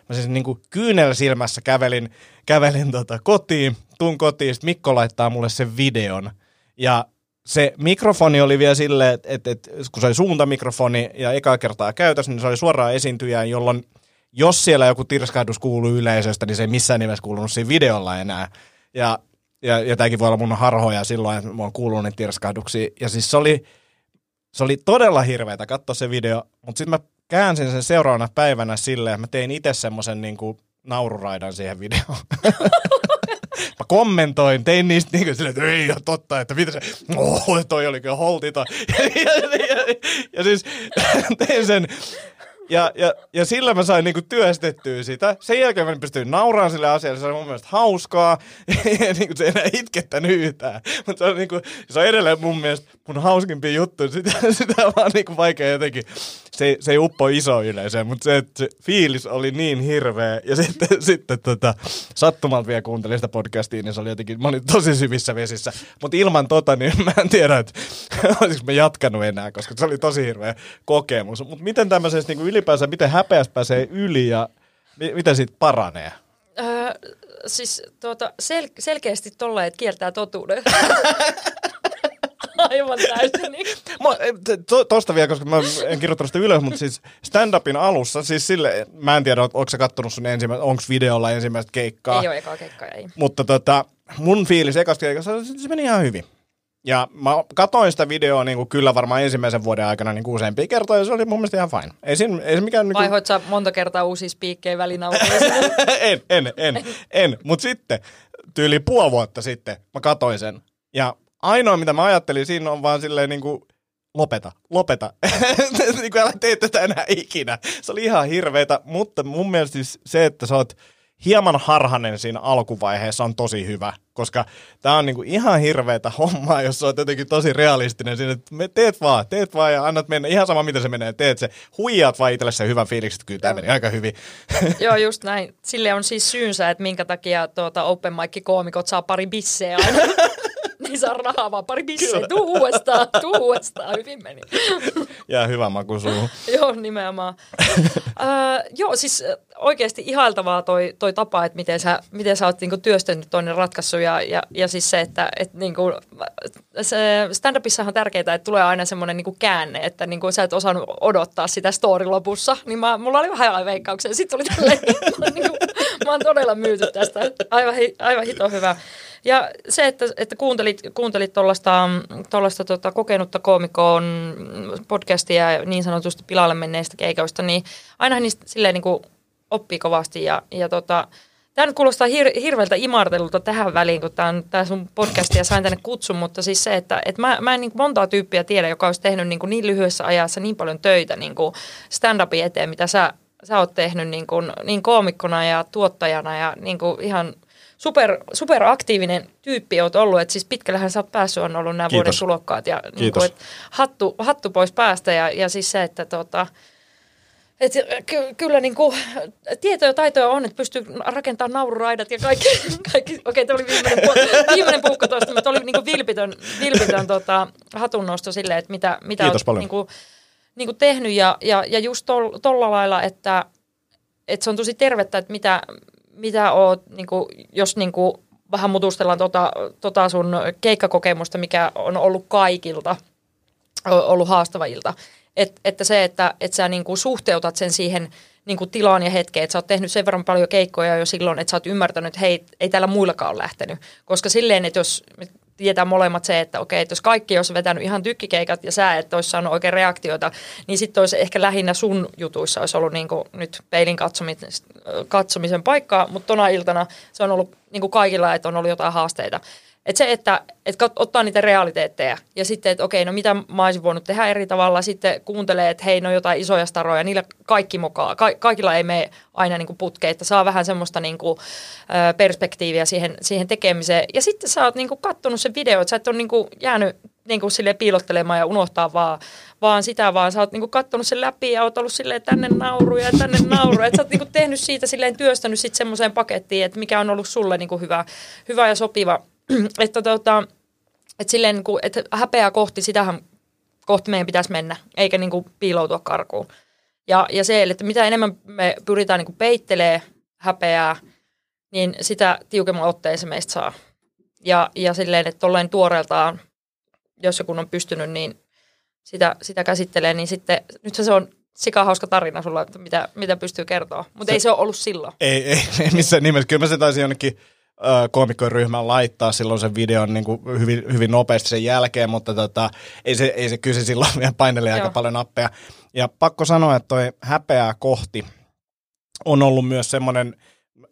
mä siis niin kuin kyynel silmässä kävelin, kävelin tota kotiin, tuun kotiin, sitten Mikko laittaa mulle sen videon. Ja se mikrofoni oli vielä silleen, että, että, että kun se oli suuntamikrofoni ja eka kertaa käytössä, niin se oli suoraan esiintyjään, jolloin jos siellä joku tirskahdus kuuluu yleisöstä, niin se ei missään nimessä kuulunut siinä videolla enää. Ja, ja, ja tämäkin voi olla mun harhoja silloin, että mä oon kuullut niitä tirskahduksia. Ja siis se oli, se oli todella hirveätä katsoa se video, mutta sitten mä käänsin sen seuraavana päivänä silleen, että mä tein itse semmoisen niin kuin naururaidan siihen videoon. mä kommentoin, tein niistä niin kuin silleen, että ei ole totta, että mitä se, oh, toi oli kyllä holtito. ja, ja, ja, ja, siis tein sen ja, ja, ja sillä mä sain niinku työstettyä sitä. Sen jälkeen mä pystyin nauraamaan sille asialle, se oli mun mielestä hauskaa. ja niinku se ei enää itkettänyt yhtään. Mutta se, niinku, se on edelleen mun mielestä mun hauskimpia juttu. Sitä, sitä on vaan niinku vaikea jotenkin. Se, se ei uppo iso yleisöön, mutta se, se fiilis oli niin hirveä. Ja sitten, sitten tota, sattumalta vielä kuuntelin sitä podcastia, niin se oli jotenkin, mä olin tosi syvissä vesissä. Mutta ilman tota, niin mä en tiedä, että olisiko mä jatkanut enää, koska se oli tosi hirveä kokemus. Mutta miten tämmöisessä niinku ylipäänsä, miten häpeästä pääsee yli ja mi- miten siitä paranee? Öö, siis tuota, sel- selkeästi tolla, että kieltää totuuden. Aivan täysin. Mä, to, tosta vielä, koska mä en kirjoittanut sitä ylös, mutta siis stand-upin alussa, siis sille, mä en tiedä, onko sä kattonut sun ensimmäistä, onko videolla ensimmäistä keikkaa. Ei ole ekaa keikkaa, ei. Mutta tota, mun fiilis ekasta keikassa, se meni ihan hyvin. Ja mä katoin sitä videoa niin kuin kyllä varmaan ensimmäisen vuoden aikana niin kuin useampia kertoja, ja se oli mun mielestä ihan fine. Ei siinä, ei se mikään... Niin kuin... Vaihoit sä monta kertaa uusia spiikkejä välinauhoja? en, en, en, en. Mutta sitten, tyyli puoli vuotta sitten, mä katoin sen. Ja ainoa, mitä mä ajattelin siinä on vaan silleen niin kuin, lopeta, lopeta. niin kuin älä tee tätä enää ikinä. Se oli ihan hirveetä, mutta mun mielestä siis se, että sä oot hieman harhanen siinä alkuvaiheessa on tosi hyvä, koska tämä on niinku ihan hirveätä hommaa, jos oot jotenkin tosi realistinen siinä, että me teet vaan, teet vaan ja annat mennä, ihan sama mitä se menee, teet se, huijaat vaan itselle sen hyvän fiiliksen, että kyllä tämä meni aika hyvin. Joo, just näin. Sille on siis syynsä, että minkä takia tuota open mic koomikot saa pari bisseä aina. niin saa rahaa vaan pari bisseä, tuu uudestaan, tuu uudestaan, hyvin meni. Jää hyvä maku suuhun. joo, nimenomaan. uh, joo, siis oikeasti ihailtavaa toi, toi tapa, että miten sä, miten sä oot niinku työstänyt toinen ratkaisu ja, ja, ja siis se, että et niinku, se stand-upissa on tärkeää, että tulee aina semmoinen niinku käänne, että niinku sä et osannut odottaa sitä story lopussa, niin mä, mulla oli vähän veikkauksia. Sitten oli tälleen, mä, niinku, mä oon todella myyty tästä, aivan, aivan hito hyvä. Ja se, että, että kuuntelit, kuuntelit tota, kokenutta koomikoon podcastia niin sanotusti pilalle menneistä keikoista, niin ainahan niistä silleen niin kuin oppii kovasti. Ja, ja tota, Tämä nyt kuulostaa hir- hirveältä imartelulta tähän väliin, kun tämä sun podcast ja sain tänne kutsun, mutta siis se, että, että mä, mä en niin montaa tyyppiä tiedä, joka olisi tehnyt niin, kuin niin lyhyessä ajassa niin paljon töitä niin kuin stand-upin eteen, mitä sä, sä oot tehnyt niin, kuin, niin koomikkona ja tuottajana ja niin kuin ihan – super, super aktiivinen tyyppi olet ollut, että siis pitkällähän sä oot päässyt, on ollut nämä Kiitos. vuoden tulokkaat ja niin kuin, että hattu, hattu pois päästä ja, ja siis se, että tota, et ky- kyllä niin kuin, tietoja ja taitoja on, että pystyy rakentamaan naururaidat ja kaikki. kaikki Okei, okay, tämä oli viimeinen, pu- viimeinen puukko tuosta, mutta oli niin kuin vilpitön, vilpitön tota, hatunnosto silleen, että mitä, mitä Kiitos olet paljon. niin kuin, niin kuin tehnyt. Ja, ja, ja just tuolla lailla, että, että se on tosi tervettä, että mitä, mitä oot, niin kuin, jos niin kuin, vähän mutustellaan tota, tota sun keikkakokemusta, mikä on ollut kaikilta, ollut haastava ilta. Et, että se, että et sä niin kuin suhteutat sen siihen niin kuin tilaan ja hetkeen, että sä oot tehnyt sen verran paljon keikkoja jo silloin, että sä oot ymmärtänyt, että hei, ei täällä muillakaan ole lähtenyt. Koska silleen, että jos tietää molemmat se, että okei, että jos kaikki olisi vetänyt ihan tykkikeikat ja sä et olisi saanut oikein reaktioita, niin sitten olisi ehkä lähinnä sun jutuissa olisi ollut niin nyt peilin katsomisen, katsomisen paikkaa, mutta tona iltana se on ollut niin kaikilla, että on ollut jotain haasteita. Et se, että, että ottaa niitä realiteetteja ja sitten, että okei, no mitä mä olisin voinut tehdä eri tavalla, sitten kuuntelee, että hei, no jotain isoja staroja, niillä kaikki mukaan. Ka- kaikilla ei mene aina niin kuin putkeen, että saa vähän semmoista niin kuin, perspektiiviä siihen, siihen tekemiseen. Ja sitten sä oot niin kuin kattonut sen video, että sä et ole niin kuin jäänyt niin kuin sille piilottelemaan ja unohtaa vaan, vaan sitä, vaan sä oot niin kattonut sen läpi ja oot ollut silleen tänne nauruja ja tänne nauruja. Että sä oot niin kuin tehnyt siitä silleen työstänyt sitten semmoiseen pakettiin, että mikä on ollut sulle niin kuin hyvä, hyvä ja sopiva että, tota, että, silleen, niin kuin, että häpeää kohti, sitähän kohti meidän pitäisi mennä, eikä niin kuin piiloutua karkuun. Ja, ja se, että mitä enemmän me pyritään niin kuin peittelee häpeää, niin sitä tiukemman otteen se meistä saa. Ja, ja silleen, että tolleen tuoreeltaan, jos joku on pystynyt, niin sitä, sitä käsittelee, niin sitten nyt se on sika hauska tarina sulla, että mitä, mitä pystyy kertoa. Mutta ei se ole ollut silloin. Ei, ei, ei missään nimessä. Kyllä mä se taisin jonnekin koomikkojen ryhmään laittaa silloin sen videon niin kuin hyvin, hyvin nopeasti sen jälkeen, mutta tota, ei, se, ei se kyllä se silloin vielä paineli aika paljon nappeja. Ja pakko sanoa, että toi häpeää kohti on ollut myös semmoinen,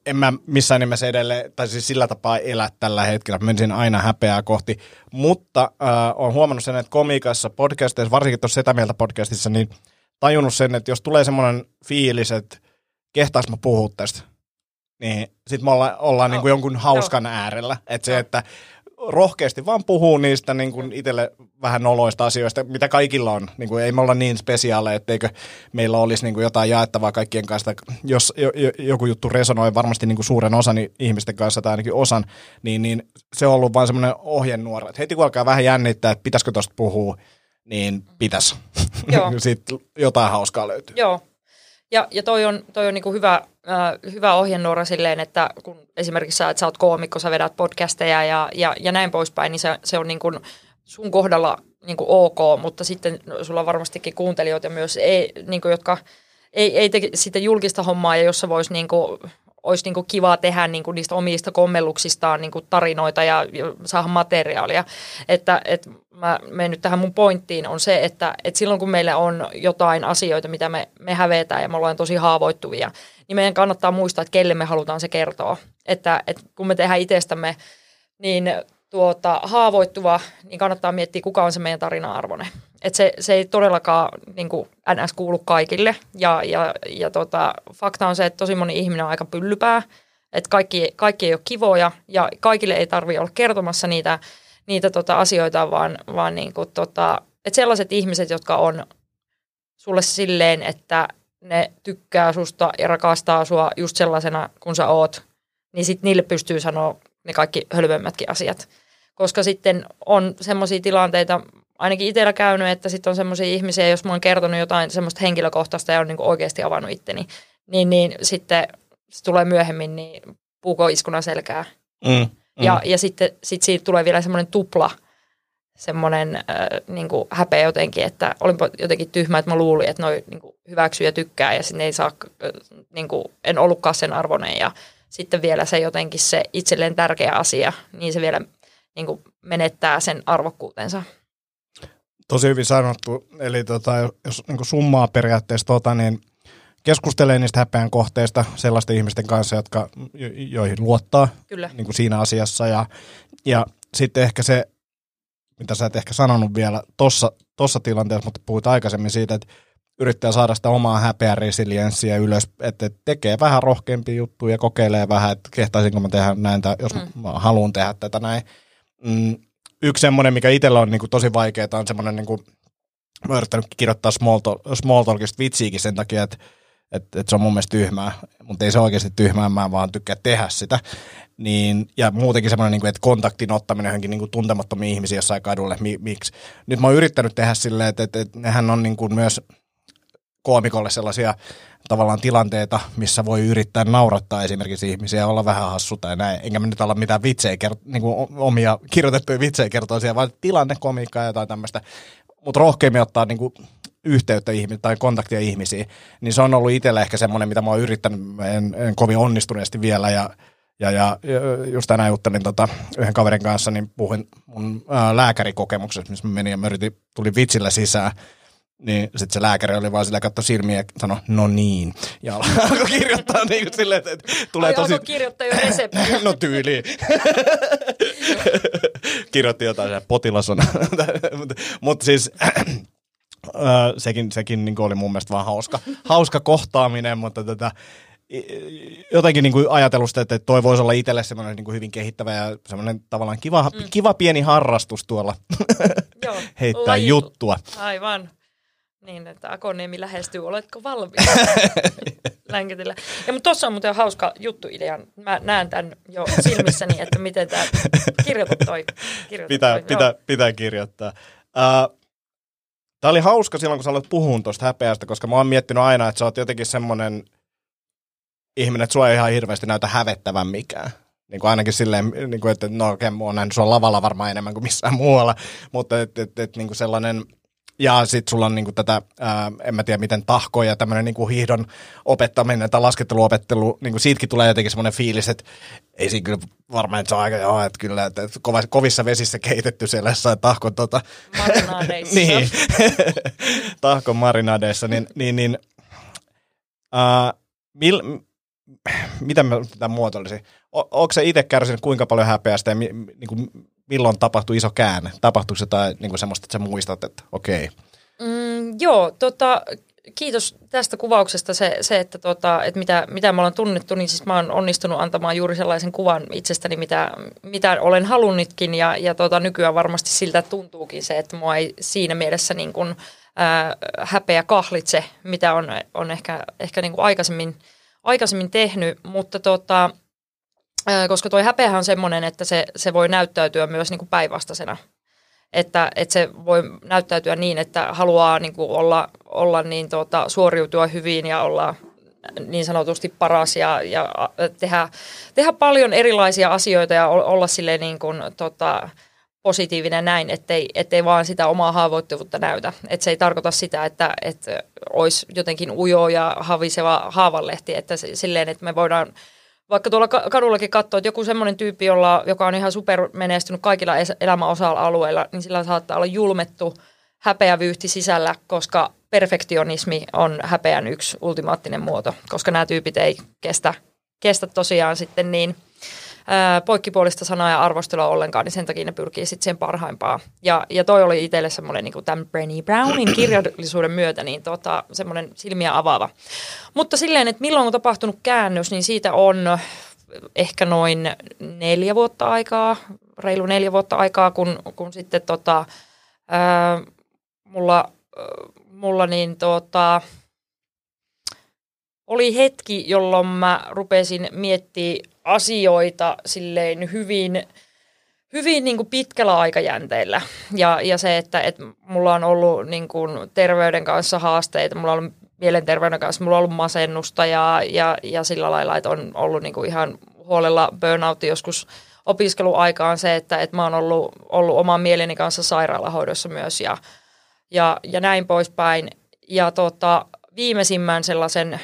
en mä missään nimessä edelleen, tai siis sillä tapaa elä tällä hetkellä, menisin aina häpeää kohti, mutta äh, on huomannut sen, että komiikassa, podcasteissa, varsinkin tuossa Setä Mieltä podcastissa, niin tajunnut sen, että jos tulee semmoinen fiilis, että kehtaas mä puhua tästä, niin sit me olla, ollaan no, niin kuin jonkun hauskan no. äärellä. Että se, että rohkeasti vaan puhuu niistä niin kuin itselle vähän noloista asioista, mitä kaikilla on. Niin kuin ei me olla niin spesiaaleja, etteikö meillä olisi niin kuin jotain jaettavaa kaikkien kanssa. Jos jo, jo, joku juttu resonoi varmasti niin kuin suuren osan ihmisten kanssa tai ainakin osan, niin, niin se on ollut vain semmoinen ohjenuora. Että heti kun alkaa vähän jännittää, että pitäisikö tuosta puhua, niin pitäisi. Sitten jotain hauskaa löytyy. Joo, ja, ja toi on, toi on niin hyvä, äh, hyvä ohjenuora silleen, että kun esimerkiksi sä, että sä oot koomikko, sä vedät podcasteja ja, ja, ja näin poispäin, niin se, se on niin kuin sun kohdalla niin kuin ok, mutta sitten sulla on varmastikin kuuntelijoita myös, ei, niin kuin, jotka ei, ei tee sitten julkista hommaa ja jossa voisi niin kuin, olisi niin kuin kiva tehdä niin kuin niistä omista kommelluksistaan niin kuin tarinoita ja, ja saada materiaalia. Että, että mä menen nyt tähän mun pointtiin, on se, että, että silloin kun meillä on jotain asioita, mitä me, me hävetään ja me ollaan tosi haavoittuvia, niin meidän kannattaa muistaa, että kelle me halutaan se kertoa. Että, että kun me tehdään itsestämme niin tuota, haavoittuva, niin kannattaa miettiä, kuka on se meidän tarina-arvoinen. Että se, se ei todellakaan niin kuin NS kuulu kaikille. Ja, ja, ja tota, fakta on se, että tosi moni ihminen on aika pyllypää. Että kaikki, kaikki ei ole kivoja ja kaikille ei tarvitse olla kertomassa niitä, niitä tota asioita, vaan, vaan niin kuin tota, että sellaiset ihmiset, jotka on sulle silleen, että ne tykkää susta ja rakastaa sua just sellaisena kuin sä oot, niin sitten niille pystyy sanoa ne kaikki hölmömmätkin asiat. Koska sitten on semmoisia tilanteita, ainakin itsellä käynyt, että sitten on semmoisia ihmisiä, jos mä oon kertonut jotain semmoista henkilökohtaista ja on niin oikeasti avannut itteni, niin, niin sitten se tulee myöhemmin niin puuko iskuna selkää. Mm, mm. Ja, ja sitten sit siitä tulee vielä semmoinen tupla semmoinen äh, niin kuin häpeä jotenkin, että olinpa jotenkin tyhmä, että mä luulin, että noi niin kuin hyväksyy ja tykkää ja sitten ei saa, äh, niin kuin, en ollutkaan sen arvoinen ja sitten vielä se jotenkin se itselleen tärkeä asia, niin se vielä niin kuin menettää sen arvokkuutensa. Tosi hyvin sanottu. Eli tota, jos niin kuin summaa periaatteessa, tota, niin keskustelee niistä häpeän kohteista sellaisten ihmisten kanssa, jotka, jo, joihin luottaa Kyllä. Niin kuin siinä asiassa. Ja, ja sitten ehkä se, mitä sä et ehkä sanonut vielä tuossa tossa tilanteessa, mutta puhuit aikaisemmin siitä, että yrittää saada sitä omaa häpeä resilienssiä ylös, että tekee vähän rohkeampia juttuja ja kokeilee vähän, että kehtaisinko mä tehdä näin, tai jos mm. mä haluan tehdä tätä näin. Mm, yksi semmoinen, mikä itsellä on niin kuin tosi vaikeaa, on semmoinen, niin kuin, mä oon yrittänyt kirjoittaa small, talk, small talkista vitsiikin sen takia, että että et se on mun mielestä tyhmää, mutta ei se oikeasti tyhmää, mä vaan tykkää tehdä sitä. Niin, ja muutenkin semmoinen, niin että kontaktin ottaminen johonkin niin kuin tuntemattomiin ihmisiin jossain kadulle, mi, miksi. Nyt mä oon yrittänyt tehdä silleen, että, että, että nehän on niin kuin myös koomikolle sellaisia tavallaan tilanteita, missä voi yrittää naurattaa esimerkiksi ihmisiä olla vähän hassu tai näin. Enkä mä nyt olla mitään vitsejä, kert- niin kuin omia kirjoitettuja vitsejä kertoa siellä, vaan tilannekomiikkaa ja jotain tämmöistä. Mutta rohkeammin ottaa niin kuin yhteyttä ihmisiä tai kontaktia ihmisiin, niin se on ollut itsellä ehkä semmoinen, mitä mä oon yrittänyt, en, en kovin onnistuneesti vielä ja ja, ja just tänään juttelin tota, yhden kaverin kanssa, niin puhuin mun ää, lääkärikokemuksesta, missä mä menin ja mä yritin, tulin vitsillä sisään. Niin sitten se lääkäri oli vaan sillä katto silmiä ja sanoi, no niin. Ja alkoi kirjoittaa niin kuin silleen, että tulee Ai, tosi... kirjoittaa jo reseptiä. no tyyliin. Kirjoitti jotain, potilas on. Mutta mut siis sekin, sekin niin oli mun mielestä vaan hauska, hauska kohtaaminen, mutta tätä, jotenkin niin kuin ajatellut että toi voisi olla itselle semmoinen niin kuin hyvin kehittävä ja semmoinen tavallaan kiva, mm. kiva pieni harrastus tuolla Joo, heittää lajit. juttua. Aivan. Niin, että Akoniemi lähestyy, oletko valmis länkytillä. Ja mutta tuossa on muuten hauska juttuidea. Mä näen tämän jo silmissäni, että miten tämä kirjoitat toi. Kirjoita pitää, toi. Pitää, pitää kirjoittaa. Uh, Tämä oli hauska silloin, kun sä aloit puhua tuosta häpeästä, koska mä oon miettinyt aina, että sä oot jotenkin semmoinen ihminen, että sua ei ihan hirveästi näytä hävettävän mikään. Niin kuin ainakin silleen, niin kuin, että no okei, okay, mä oon nähnyt sua lavalla varmaan enemmän kuin missään muualla, mutta et, et, et, niin kuin sellainen ja sitten sulla on niinku tätä, ää, en mä tiedä miten tahkoja ja tämmöinen niinku hiihdon opettaminen tai lasketteluopettelu, niinku siitäkin tulee jotenkin semmoinen fiilis, että ei siinä kyllä varmaan, että se on aika, joo, että kyllä, että kova, kovissa vesissä keitetty siellä jossain tahkon tota, niin, tahkon marinadeissa, niin, niin, niin ää, mil, mitä mä tämän muotoilisin? O, onko se itse kärsinyt kuinka paljon häpeästä ja mi, niin kuin, milloin tapahtui iso käänne? Tapahtuiko jotain niin kuin semmoista, että sä muistat, että okei. Mm, joo, tota, kiitos tästä kuvauksesta. Se, se että, tota, että mitä, mitä me ollaan tunnettu, niin siis mä oon onnistunut antamaan juuri sellaisen kuvan itsestäni, mitä, mitä olen halunnutkin. Ja, ja tota, nykyään varmasti siltä tuntuukin se, että mua ei siinä mielessä niin kuin, ää, häpeä kahlitse, mitä on, on ehkä, ehkä niin kuin aikaisemmin, aikaisemmin tehnyt. Mutta tota, koska tuo häpeähän on semmoinen, että se, se voi näyttäytyä myös niin kuin päinvastaisena että, että se voi näyttäytyä niin, että haluaa niin kuin olla, olla niin tuota, suoriutua hyvin ja olla niin sanotusti paras ja, ja tehdä, tehdä paljon erilaisia asioita ja olla sille niin kuin, tota, positiivinen näin, ettei, ettei vaan sitä omaa haavoittuvuutta näytä. Et se ei tarkoita sitä, että, että olisi jotenkin ujo ja haviseva haavanlehti, että silleen, että me voidaan vaikka tuolla kadullakin katsoo, että joku semmoinen tyyppi, jolla, joka on ihan supermenestynyt kaikilla elämän osa-alueilla, niin sillä saattaa olla julmettu häpeävyyhti sisällä, koska perfektionismi on häpeän yksi ultimaattinen muoto, koska nämä tyypit ei kestä, kestä tosiaan sitten niin – poikkipuolista sanaa ja arvostelua ollenkaan, niin sen takia ne pyrkii sitten siihen parhaimpaan. Ja, ja toi oli itselle semmoinen niin tämän Brenny Brownin kirjallisuuden myötä niin tota, semmoinen silmiä avaava. Mutta silleen, että milloin on tapahtunut käännös, niin siitä on ehkä noin neljä vuotta aikaa, reilu neljä vuotta aikaa, kun, kun sitten tota, ää, mulla, mulla niin tota, oli hetki, jolloin mä rupesin miettimään asioita silleen hyvin, hyvin niin kuin pitkällä aikajänteellä. Ja, ja se, että, että mulla on ollut niin kuin terveyden kanssa haasteita, mulla on ollut mielenterveyden kanssa, mulla on ollut masennusta ja, ja, ja sillä lailla, että on ollut niin kuin ihan huolella burnout joskus opiskeluaikaan se, että, että mä oon ollut, ollut oman mieleni kanssa sairaalahoidossa myös ja, ja, ja näin poispäin. Ja tota, viimeisimmän sellaisen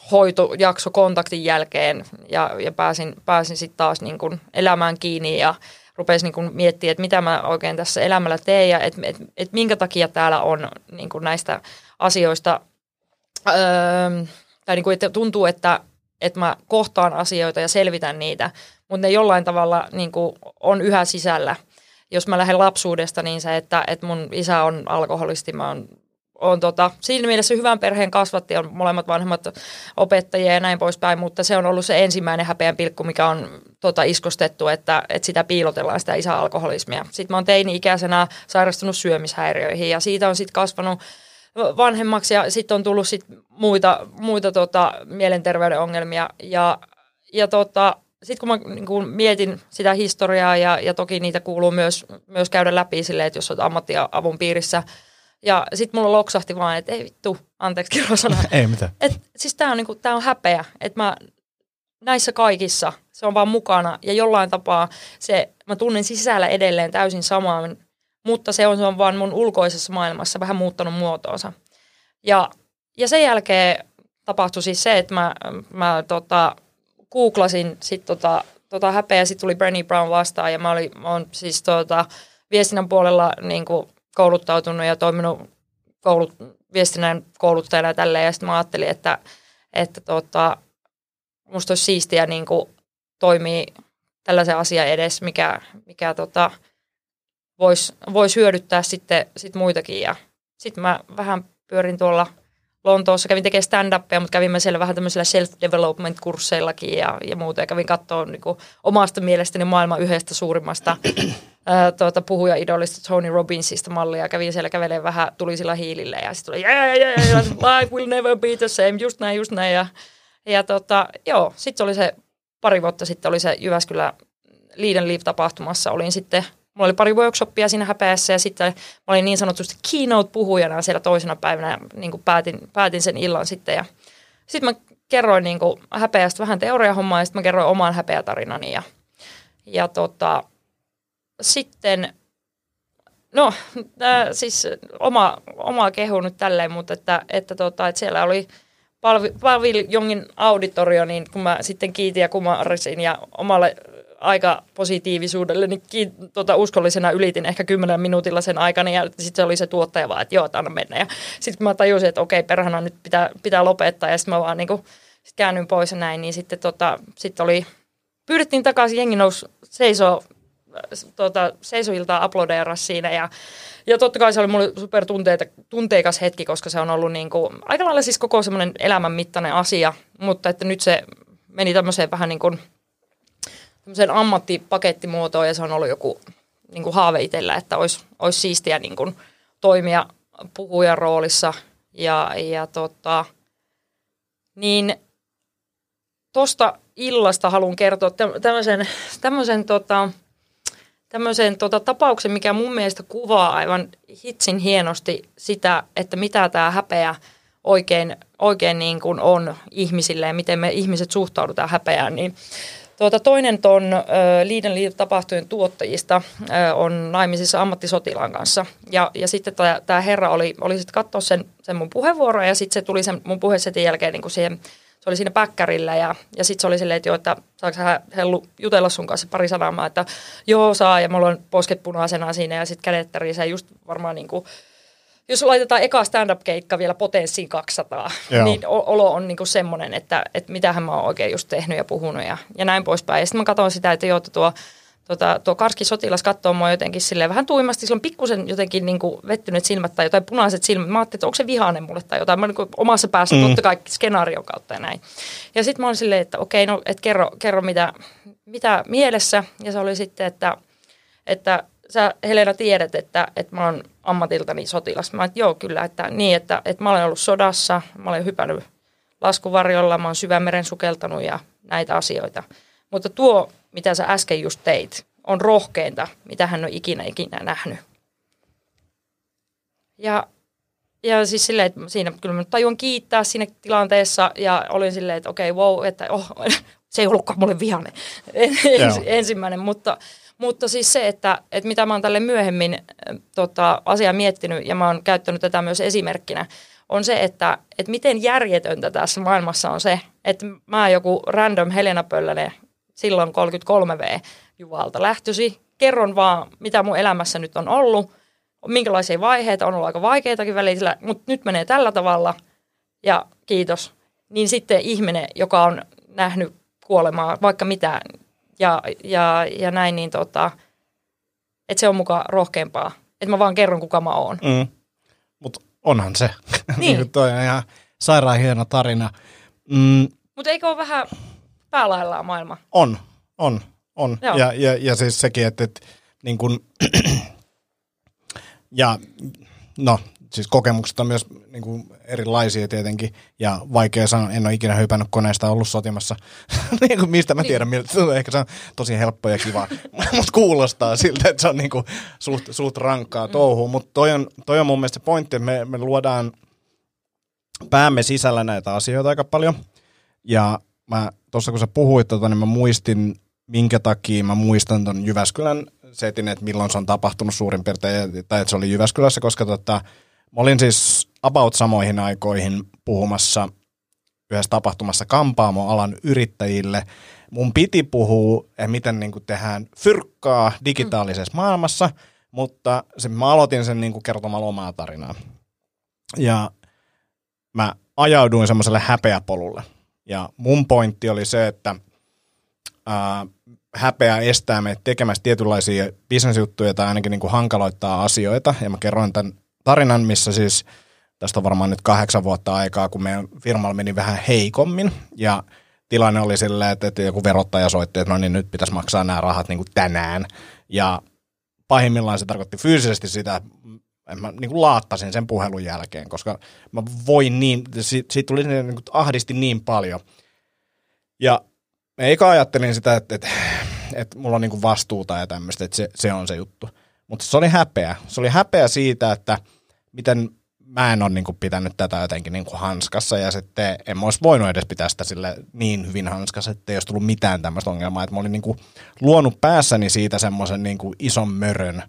ammattihoitojakso kontaktin jälkeen ja, ja pääsin, pääsin sitten taas niin kuin elämään kiinni ja rupesin niin kuin miettimään, että mitä mä oikein tässä elämällä teen ja että et, et minkä takia täällä on niin kuin näistä asioista, öö, tai niin kuin, että tuntuu, että, että mä kohtaan asioita ja selvitän niitä, mutta ne jollain tavalla niin kuin on yhä sisällä. Jos mä lähden lapsuudesta, niin se, että, että mun isä on alkoholisti, mä oon on tota, siinä mielessä hyvän perheen kasvatti, on molemmat vanhemmat opettajia ja näin poispäin, mutta se on ollut se ensimmäinen häpeän pilkku, mikä on tota, iskostettu, että, että sitä piilotellaan, sitä isäalkoholismia. Sitten mä oon teini-ikäisenä sairastunut syömishäiriöihin ja siitä on sitten kasvanut vanhemmaksi ja sitten on tullut sit muita, muita tota, mielenterveyden ongelmia ja, ja tota, sitten kun mä niin kun mietin sitä historiaa ja, ja toki niitä kuuluu myös, myös käydä läpi silleen, että jos olet ammattiavun piirissä – ja sitten mulla loksahti vaan, että ei vittu, anteeksi kirosana. ei mitään. Et, siis tää on, niinku, tää on häpeä, että mä näissä kaikissa, se on vaan mukana ja jollain tapaa se, mä tunnen sisällä edelleen täysin samaa, mutta se on, se on vaan mun ulkoisessa maailmassa vähän muuttanut muotoonsa. Ja, ja sen jälkeen tapahtui siis se, että mä, mä tota, googlasin sit tota, tota häpeä, sitten tuli Brenny Brown vastaan ja mä, olin, mä oon siis tota, viestinnän puolella niin kuin kouluttautunut ja toiminut koulut, viestinnän kouluttajana ja tälleen. Ja sitten mä ajattelin, että, että tota, musta olisi siistiä niin kuin toimii tällaisen asian edes, mikä, mikä tota, voisi vois hyödyttää sitten sit muitakin. Ja sitten mä vähän pyörin tuolla Lontoossa, kävin tekemään stand-upia, mutta kävin siellä vähän tämmöisillä self-development-kursseillakin ja, ja muuta. Ja kävin katsoa niin kuin, omasta mielestäni maailman yhdestä suurimmasta tuota, puhuja-idolista Tony Robbinsista mallia. Kävin siellä kävelemään vähän tulisilla hiilillä ja sitten tuli, yeah, yeah, yeah, life will never be the same, just näin, just näin. Ja, ja tota, joo, sitten oli se pari vuotta sitten oli se Jyväskylä Lead and Leave-tapahtumassa. Olin sitten Mulla oli pari workshoppia siinä häpeässä ja sitten mä olin niin sanotusti keynote-puhujana siellä toisena päivänä niin päätin, päätin sen illan sitten. Ja sitten mä kerroin niin kuin häpeästä vähän teoriahommaa ja sitten mä kerroin oman häpeätarinani. Ja, ja tota, sitten No, äh, siis oma, oma kehu nyt tälleen, mutta että, että, tota, että siellä oli Palvi, Paviljongin auditorio, niin kun mä sitten kiitin ja kumarisin ja omalle aika positiivisuudelle, niin kiit, tota, uskollisena ylitin ehkä kymmenen minuutilla sen aikana ja sitten se oli se tuottaja vaan, että joo, anna mennä. Ja sitten mä tajusin, että okei, perhana nyt pitää, pitää lopettaa ja sitten mä vaan niin kuin, sit käännyin pois ja näin, niin sitten tota, sit oli, pyydettiin takaisin, jengi nousi seisoo tota, seisoilta aplodeera siinä ja, ja totta kai se oli mulle super tunteikas hetki, koska se on ollut niin kuin, aika lailla siis koko semmoinen elämän mittainen asia, mutta että nyt se meni tämmöiseen vähän niin kuin tämmöiseen ammattipakettimuotoon ja se on ollut joku niin kuin haave itsellä, että olisi, olisi siistiä niin kuin toimia puhujan roolissa ja, ja tota, niin tuosta illasta haluan kertoa tämmöisen, tämmöisen tota, tämmöisen tota, tapauksen, mikä mun mielestä kuvaa aivan hitsin hienosti sitä, että mitä tämä häpeä oikein, oikein niin kuin on ihmisille ja miten me ihmiset suhtaudutaan häpeään. Niin, tuota, toinen ton Liiden tapahtujen tuottajista ö, on naimisissa ammattisotilaan kanssa. Ja, ja sitten tämä herra oli, oli sitten katsoa sen, sen mun puheenvuoron ja sitten se tuli sen mun puhesetin jälkeen niin kuin siihen se oli siinä päkkärillä ja, ja sitten se oli silleen, että joo, että saako hän Hellu jutella sun kanssa pari sanaa, että joo saa ja mulla on posket punaisena siinä ja sitten kädet tärisee just varmaan niin kuin, jos laitetaan eka stand-up-keikka vielä potenssiin 200, Joo. niin olo on niinku semmoinen, että, että mitähän mä oon oikein just tehnyt ja puhunut ja, ja näin poispäin. Ja sitten mä katson sitä, että joo, tuo tota, tuo karski sotilas katsoo mua jotenkin silleen vähän tuimasti, sillä on pikkusen jotenkin niin kuin vettyneet silmät tai jotain punaiset silmät. Mä ajattelin, että onko se vihainen mulle tai jotain. Mä niin omassa päässä mm. totta kai skenaarion kautta ja näin. Ja sitten mä olin silleen, että okei, no et kerro, kerro mitä, mitä mielessä. Ja se oli sitten, että, että sä Helena tiedät, että, että mä oon ammatiltani sotilas. Mä että joo kyllä, että niin, että, että mä olen ollut sodassa, mä olen hypännyt laskuvarjolla, mä oon syvämeren sukeltanut ja näitä asioita. Mutta tuo mitä sä äsken just teit, on rohkeinta, mitä hän on ikinä ikinä nähnyt. Ja, ja siis silleen, että siinä kyllä mä tajuan kiittää siinä tilanteessa ja olin silleen, että okei, okay, wow, että oh, se ei ollutkaan mulle vihane Ens, ensimmäinen, mutta, mutta siis se, että, että mitä mä oon tälle myöhemmin tota, asiaa miettinyt ja mä oon käyttänyt tätä myös esimerkkinä, on se, että, että miten järjetöntä tässä maailmassa on se, että mä joku random Helena Pöllänen silloin 33V Juvalta lähtösi. Kerron vaan, mitä mun elämässä nyt on ollut, minkälaisia vaiheita, on ollut aika vaikeitakin välillä, mutta nyt menee tällä tavalla ja kiitos. Niin sitten ihminen, joka on nähnyt kuolemaa, vaikka mitä ja, ja, ja näin, niin tota, että se on mukaan rohkeampaa. Että mä vaan kerron, kuka mä oon. Mm. Mutta onhan se. Niin. niin toi on ihan sairaan hieno tarina. Mm. Mutta eikö ole vähän päälaillaan maailma. On, on, on. Ja, ja, ja siis sekin, että, että niin kun, ja no, siis kokemukset on myös niin kuin erilaisia tietenkin, ja vaikea sanoa, en ole ikinä hypännyt koneesta ollut sotimassa, niin kuin mistä mä tiedän, miltä se on, ehkä se on tosi helppo ja kiva, mutta kuulostaa siltä, että se on niin kuin suht, suht rankkaa mm. touhua, mutta toi on, toi on mun mielestä se pointti, että me, me luodaan päämme sisällä näitä asioita aika paljon, ja mä tuossa kun sä puhuit tota, niin mä muistin, minkä takia mä muistan ton Jyväskylän setin, että milloin se on tapahtunut suurin piirtein, tai että se oli Jyväskylässä, koska tota, mä olin siis about samoihin aikoihin puhumassa yhdessä tapahtumassa kampaamo-alan yrittäjille. Mun piti puhua, että miten niin kuin tehdään fyrkkaa digitaalisessa mm. maailmassa, mutta sen, mä aloitin sen niin kuin kertomalla omaa tarinaa. Ja mä ajauduin semmoiselle häpeäpolulle. Ja mun pointti oli se, että ää, häpeä estää meitä tekemästä tietynlaisia bisnesjuttuja tai ainakin niin kuin hankaloittaa asioita. Ja mä kerroin tämän tarinan, missä siis tästä on varmaan nyt kahdeksan vuotta aikaa, kun meidän firmalla meni vähän heikommin. Ja tilanne oli silleen, että, joku verottaja soitti, että no niin nyt pitäisi maksaa nämä rahat niin kuin tänään. Ja pahimmillaan se tarkoitti fyysisesti sitä, että mä niin kuin laattasin sen puhelun jälkeen, koska mä voin niin, siitä tuli niin kuin ahdisti niin paljon. Ja eikä ajattelin sitä, että, että, että mulla on niin kuin vastuuta ja tämmöistä, että se, se on se juttu. Mutta se oli häpeä. Se oli häpeä siitä, että miten mä en ole niin kuin pitänyt tätä jotenkin niin kuin hanskassa ja sitten en mä olisi voinut edes pitää sitä sille niin hyvin hanskassa, että ei olisi tullut mitään tämmöistä ongelmaa. Että mä olin niin kuin luonut päässäni siitä semmoisen niin kuin ison mörön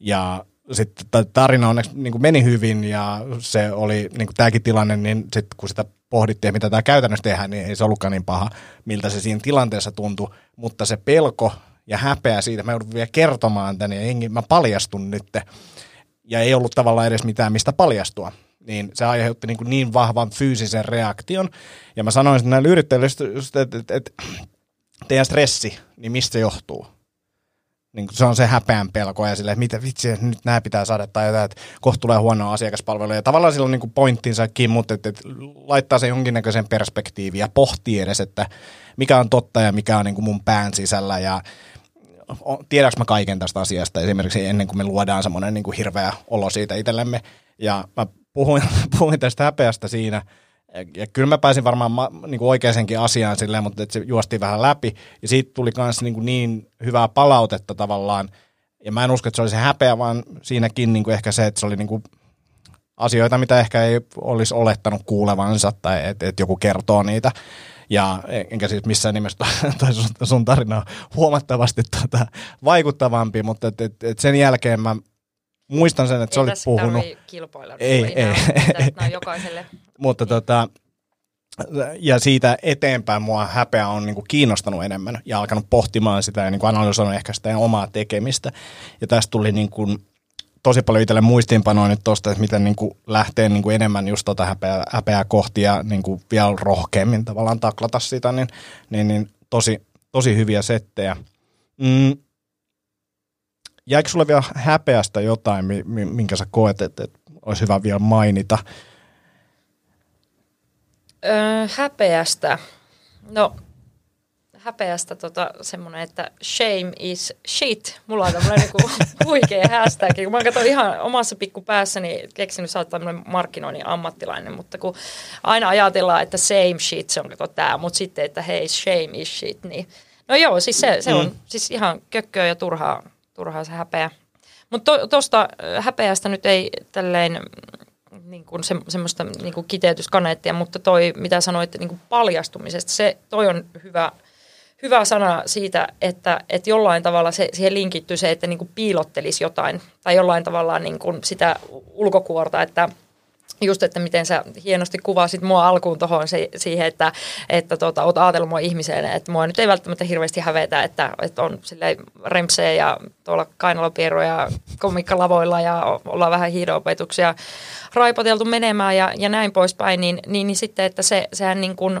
ja sitten tarina onneksi niin kuin meni hyvin ja se oli niin kuin tämäkin tilanne, niin sitten kun sitä pohdittiin, mitä tämä käytännössä tehdään, niin ei se ollutkaan niin paha, miltä se siinä tilanteessa tuntui, mutta se pelko ja häpeä siitä, mä joudun vielä kertomaan tänne ja hengi, mä paljastun nyt, ja ei ollut tavallaan edes mitään, mistä paljastua niin se aiheutti niin, kuin niin vahvan fyysisen reaktion. Ja mä sanoin näille yrittäjille, että, että, että teidän stressi, niin mistä se johtuu? Niin se on se häpeän pelko ja sille, että mitä vitsi, nyt nämä pitää saada tai jotain, että kohta tulee huonoa asiakaspalvelua. Ja tavallaan sillä on niin pointtinsakin, mutta että, että laittaa se jonkinnäköisen perspektiivin ja pohtii edes, että mikä on totta ja mikä on niin kuin mun pään sisällä ja tiedäks mä kaiken tästä asiasta esimerkiksi ennen kuin me luodaan semmoinen niin hirveä olo siitä itsellemme. Ja mä puhuin, puhuin tästä häpeästä siinä, ja kyllä mä pääsin varmaan ma, niin kuin oikeasenkin asiaan silleen, mutta että se juosti vähän läpi. Ja siitä tuli myös niin, niin hyvää palautetta tavallaan. Ja mä en usko, että se oli se häpeä, vaan siinäkin niin kuin ehkä se, että se oli niin kuin asioita, mitä ehkä ei olisi olettanut kuulevansa tai että, että joku kertoo niitä. Ja enkä siis missään nimessä, tai sun tarina on huomattavasti tuota vaikuttavampi, mutta et, et, et sen jälkeen mä muistan sen, että se oli puhunut. kilpoilla. Ei, ei. ei. jokaiselle. Mutta niin. tota, ja siitä eteenpäin mua häpeä on niin kuin kiinnostanut enemmän ja alkanut pohtimaan sitä ja niin kuin analysoinut ehkä sitä omaa tekemistä. Ja tästä tuli niin kuin tosi paljon itselle muistiinpanoa nyt tuosta, että miten niin kuin lähtee niin kuin enemmän just tuota häpeää, häpeää kohti ja niin kuin vielä rohkeammin tavallaan taklata sitä, niin, niin, niin tosi, tosi hyviä settejä. Mm, jäikö sulle vielä häpeästä jotain, minkä sä koet, että, että olisi hyvä vielä mainita? Öö, häpeästä. No, häpeästä tota, semmoinen, että shame is shit. Mulla on tämmöinen niinku huikea hashtag. Kun mä katson ihan omassa pikkupäässäni keksinyt, sä oot tämmöinen markkinoinnin ammattilainen, mutta kun aina ajatellaan, että same shit, se on kato tää, mutta sitten, että hei, shame is shit, niin no joo, siis se, se on mm. siis ihan kökköä ja turhaa turhaa se häpeä. Mutta tuosta to, häpeästä nyt ei tälleen niin kuin se, semmoista niin kuin kiteytyskaneettia, mutta toi, mitä sanoit niin kuin paljastumisesta, se, toi on hyvä, hyvä sana siitä, että, että jollain tavalla se, siihen linkittyy se, että niin kuin piilottelisi jotain tai jollain tavalla niin kuin sitä ulkokuorta, että – just, että miten sä hienosti kuvasit mua alkuun tuohon siihen, että, että tota, oot ajatellut mua ihmiseen, että mua nyt ei välttämättä hirveästi hävetä, että, että on sille rempsejä ja tuolla kainalopierroja komikkalavoilla ja ollaan vähän hiidoopetuksia raipoteltu menemään ja, ja näin poispäin, niin, niin, niin sitten, että se, sehän niin kuin,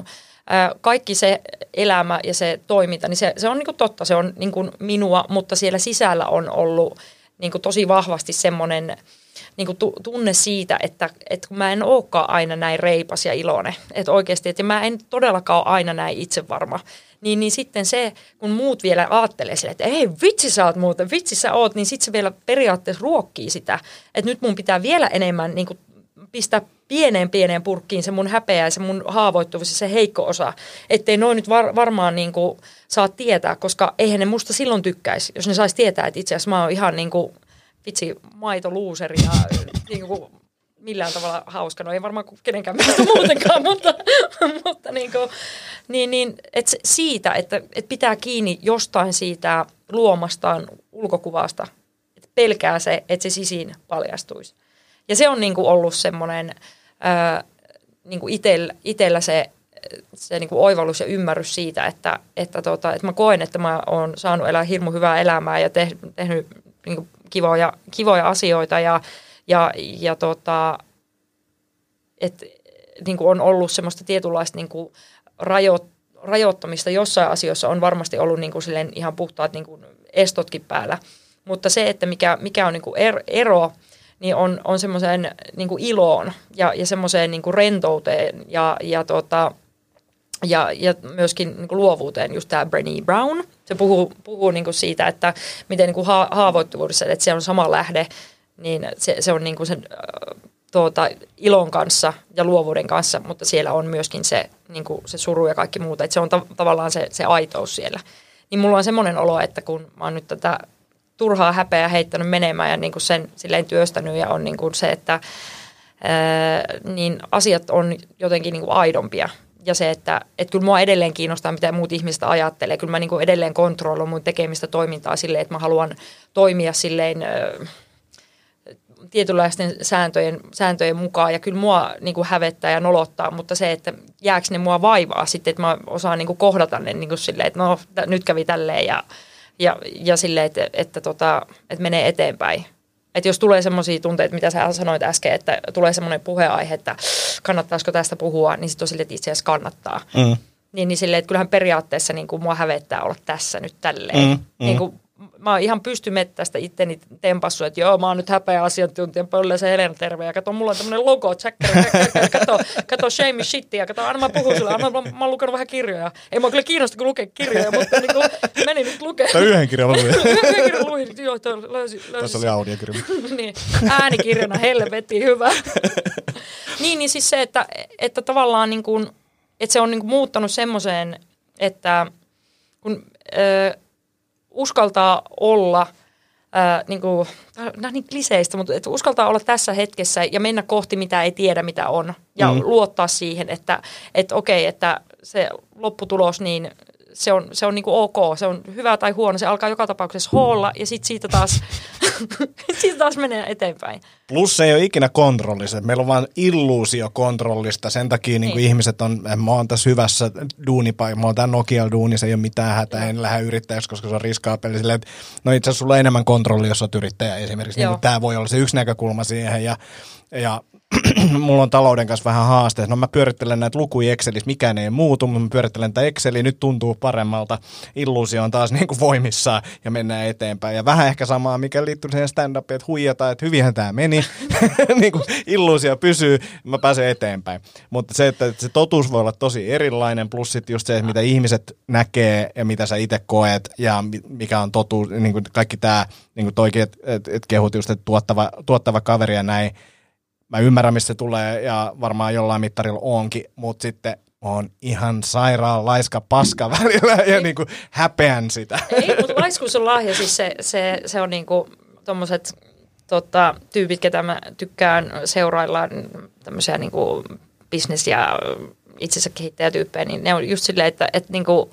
kaikki se elämä ja se toiminta, niin se, se on niin kuin totta, se on niin kuin minua, mutta siellä sisällä on ollut niin kuin tosi vahvasti semmoinen – niin kuin tunne siitä, että, että mä en olekaan aina näin reipas ja iloinen, että oikeasti, että mä en todellakaan ole aina näin itsevarma, niin, niin sitten se, kun muut vielä ajattelee sille, että ei vitsi sä oot muuten, vitsi sä oot, niin sitten se vielä periaatteessa ruokkii sitä, että nyt mun pitää vielä enemmän niin kuin pistää pieneen pieneen purkkiin se mun häpeä ja se mun haavoittuvuus ja se heikko osa, ettei noin nyt var, varmaan niin kuin saa tietää, koska eihän ne musta silloin tykkäisi, jos ne saisi tietää, että itse asiassa mä oon ihan niin kuin vitsi maitoluuseri ja niin kuin, millään tavalla hauska. No ei varmaan kenenkään mielestä muutenkaan, mutta, mutta niin kuin, niin, niin, et siitä, että et pitää kiinni jostain siitä luomastaan ulkokuvasta. Että pelkää se, että se sisiin paljastuisi. Ja se on niin kuin ollut semmoinen niin kuin itellä, itellä se, se niin kuin oivallus ja ymmärrys siitä, että, että, tota, että mä koen, että mä oon saanut elää hirmu hyvää elämää ja tehnyt, tehnyt niin kuin kivoja, kivoja asioita ja, ja, ja tota, et, niin kuin on ollut semmoista tietynlaista niin kuin rajo, rajoittamista jossain asioissa on varmasti ollut niin kuin silleen ihan puhtaat niin kuin estotkin päällä. Mutta se, että mikä, mikä on niin kuin er, ero, niin on, on semmoiseen niin iloon ja, ja semmoiseen niin rentouteen ja, ja tota, ja, ja myöskin niin kuin luovuuteen, just tämä Brené Brown. Se puhuu, puhuu niin kuin siitä, että miten niin kuin ha- haavoittuvuudessa, että se on sama lähde, niin se, se on niin kuin sen tuota, ilon kanssa ja luovuuden kanssa, mutta siellä on myöskin se, niin kuin se suru ja kaikki muuta, että se on ta- tavallaan se, se aitous siellä. Niin mulla on semmoinen olo, että kun mä oon nyt tätä turhaa häpeää heittänyt menemään ja niin kuin sen silleen työstänyt ja on niin kuin se, että ää, niin asiat on jotenkin niin kuin aidompia ja se, että, että kyllä mua edelleen kiinnostaa, mitä muut ihmiset ajattelee. Kyllä mä niin kuin edelleen kontrolloin mun tekemistä toimintaa silleen, että mä haluan toimia silleen, tietynlaisten sääntöjen, sääntöjen mukaan ja kyllä mua niin kuin hävettää ja nolottaa, mutta se, että jääkö ne mua vaivaa sitten, että mä osaan niin kuin kohdata ne niin kuin silleen, että no nyt kävi tälleen ja, ja, ja silleen, että, että, tota, että menee eteenpäin. Että jos tulee semmoisia tunteita, mitä sä sanoit äsken, että tulee semmoinen puheaihe, että kannattaisiko tästä puhua, niin sitten on silleen, että itse asiassa kannattaa. Mm. Niin, niin silleen, että kyllähän periaatteessa niin kuin mua hävettää olla tässä nyt tälleen. Mm, mm. Niin kuin, mä oon ihan pystymettästä itteni tempassu, että joo, mä oon nyt häpeä asiantuntijan pöllä se Helena terve. Ja kato, mulla on tämmöinen logo, tsäkkäri, kato, kato shame shitia, kato, anna mä puhun sulle, anna, mä, mä oon lukenut vähän kirjoja. Ei mä kyllä kiinnosta, kun lukee kirjoja, mutta niin kuin, menin nyt lukemaan. Tai yhden kirjan luin. Yhden kirjan luin, joo, toi löysin, löysin Tässä oli audiokirja. niin, äänikirjana helvetti hyvä. niin, niin siis se, että, että tavallaan niin kuin, että se on niin kuin muuttanut semmoiseen, että kun ö, uskaltaa olla, ö, niin kuin, on niin kliseistä, mutta että uskaltaa olla tässä hetkessä ja mennä kohti mitä ei tiedä mitä on ja mm. luottaa siihen, että, että okei, että se lopputulos, niin se on, se on niin kuin ok, se on hyvä tai huono, se alkaa joka tapauksessa hoolla ja sitten siitä taas, siitä taas menee eteenpäin. Plus se ei ole ikinä kontrollista. Meillä on vain illuusio kontrollista. Sen takia niin kuin Niin. ihmiset on, mä oon tässä hyvässä duunipaikassa, mä oon tän Nokia duunissa, ei ole mitään hätää, en lähde yrittäjäksi, koska se on riskaapeli. Silleen, että no itse asiassa sulla on enemmän kontrollia, jos olet yrittäjä esimerkiksi. Niin Joo. tämä voi olla se yksi näkökulma siihen. Ja, ja mulla on talouden kanssa vähän haaste. No mä pyörittelen näitä lukuja Excelissä, mikään ei muutu, mutta mä pyörittelen tätä Exceliä, nyt tuntuu paremmalta. Illuusio on taas niin kuin voimissaan ja mennään eteenpäin. Ja vähän ehkä samaa, mikä liittyy siihen stand-upiin, että huijataan, että hyvinhän tämä meni. niin kuin illuusio pysyy, mä pääsen eteenpäin. Mutta se, että se totuus voi olla tosi erilainen, plus sitten just se, että mitä ihmiset näkee ja mitä sä itse koet ja mi- mikä on totuus, niin kuin kaikki tämä, niin kuin toikin, että et, et kehut just, että tuottava, tuottava kaveri ja näin, mä ymmärrän, mistä se tulee ja varmaan jollain mittarilla onkin, mutta sitten on ihan sairaan laiska paska välillä ja niin kuin häpeän sitä. Ei, mutta laiskuus on lahja, siis se, se, se on niinku tommoset tota, tyypit, ketä mä tykkään seurailla, tämmöisiä niinku business- ja itsensä kehittäjätyyppejä, niin ne on just silleen, että, että, niinku,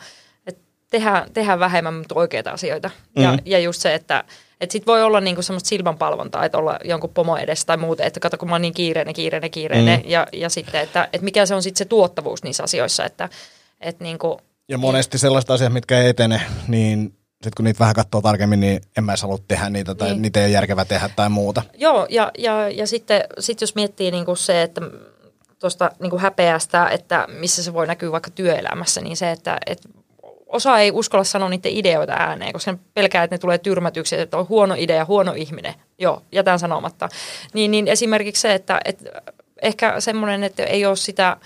että tehdään, tehdään vähemmän, mutta oikeita asioita. Ja, Mm. ja just se, että että sit voi olla niinku semmoista silmänpalvontaa, että olla jonkun pomo edessä tai muuten, että kato kun mä oon niin kiireinen, kiireinen, kiireinen. Mm. Ja, ja sitten, että, että mikä se on sitten se tuottavuus niissä asioissa, että, että niinku, Ja monesti sellaiset asiat, mitkä ei etene, niin sitten kun niitä vähän katsoo tarkemmin, niin en mä edes halua tehdä niitä tai Niin. niitä ei ole järkevä tehdä tai muuta. Joo, ja, ja, ja sitten sit jos miettii niinku se, että tuosta niinku häpeästä, että missä se voi näkyä vaikka työelämässä, niin se, että et osa ei uskalla sanoa niiden ideoita ääneen, koska ne pelkää, että ne tulee tyrmätyksi, että on huono idea, huono ihminen. Joo, jätän sanomatta. Niin, niin esimerkiksi se, että, että ehkä semmoinen, että ei ole sitä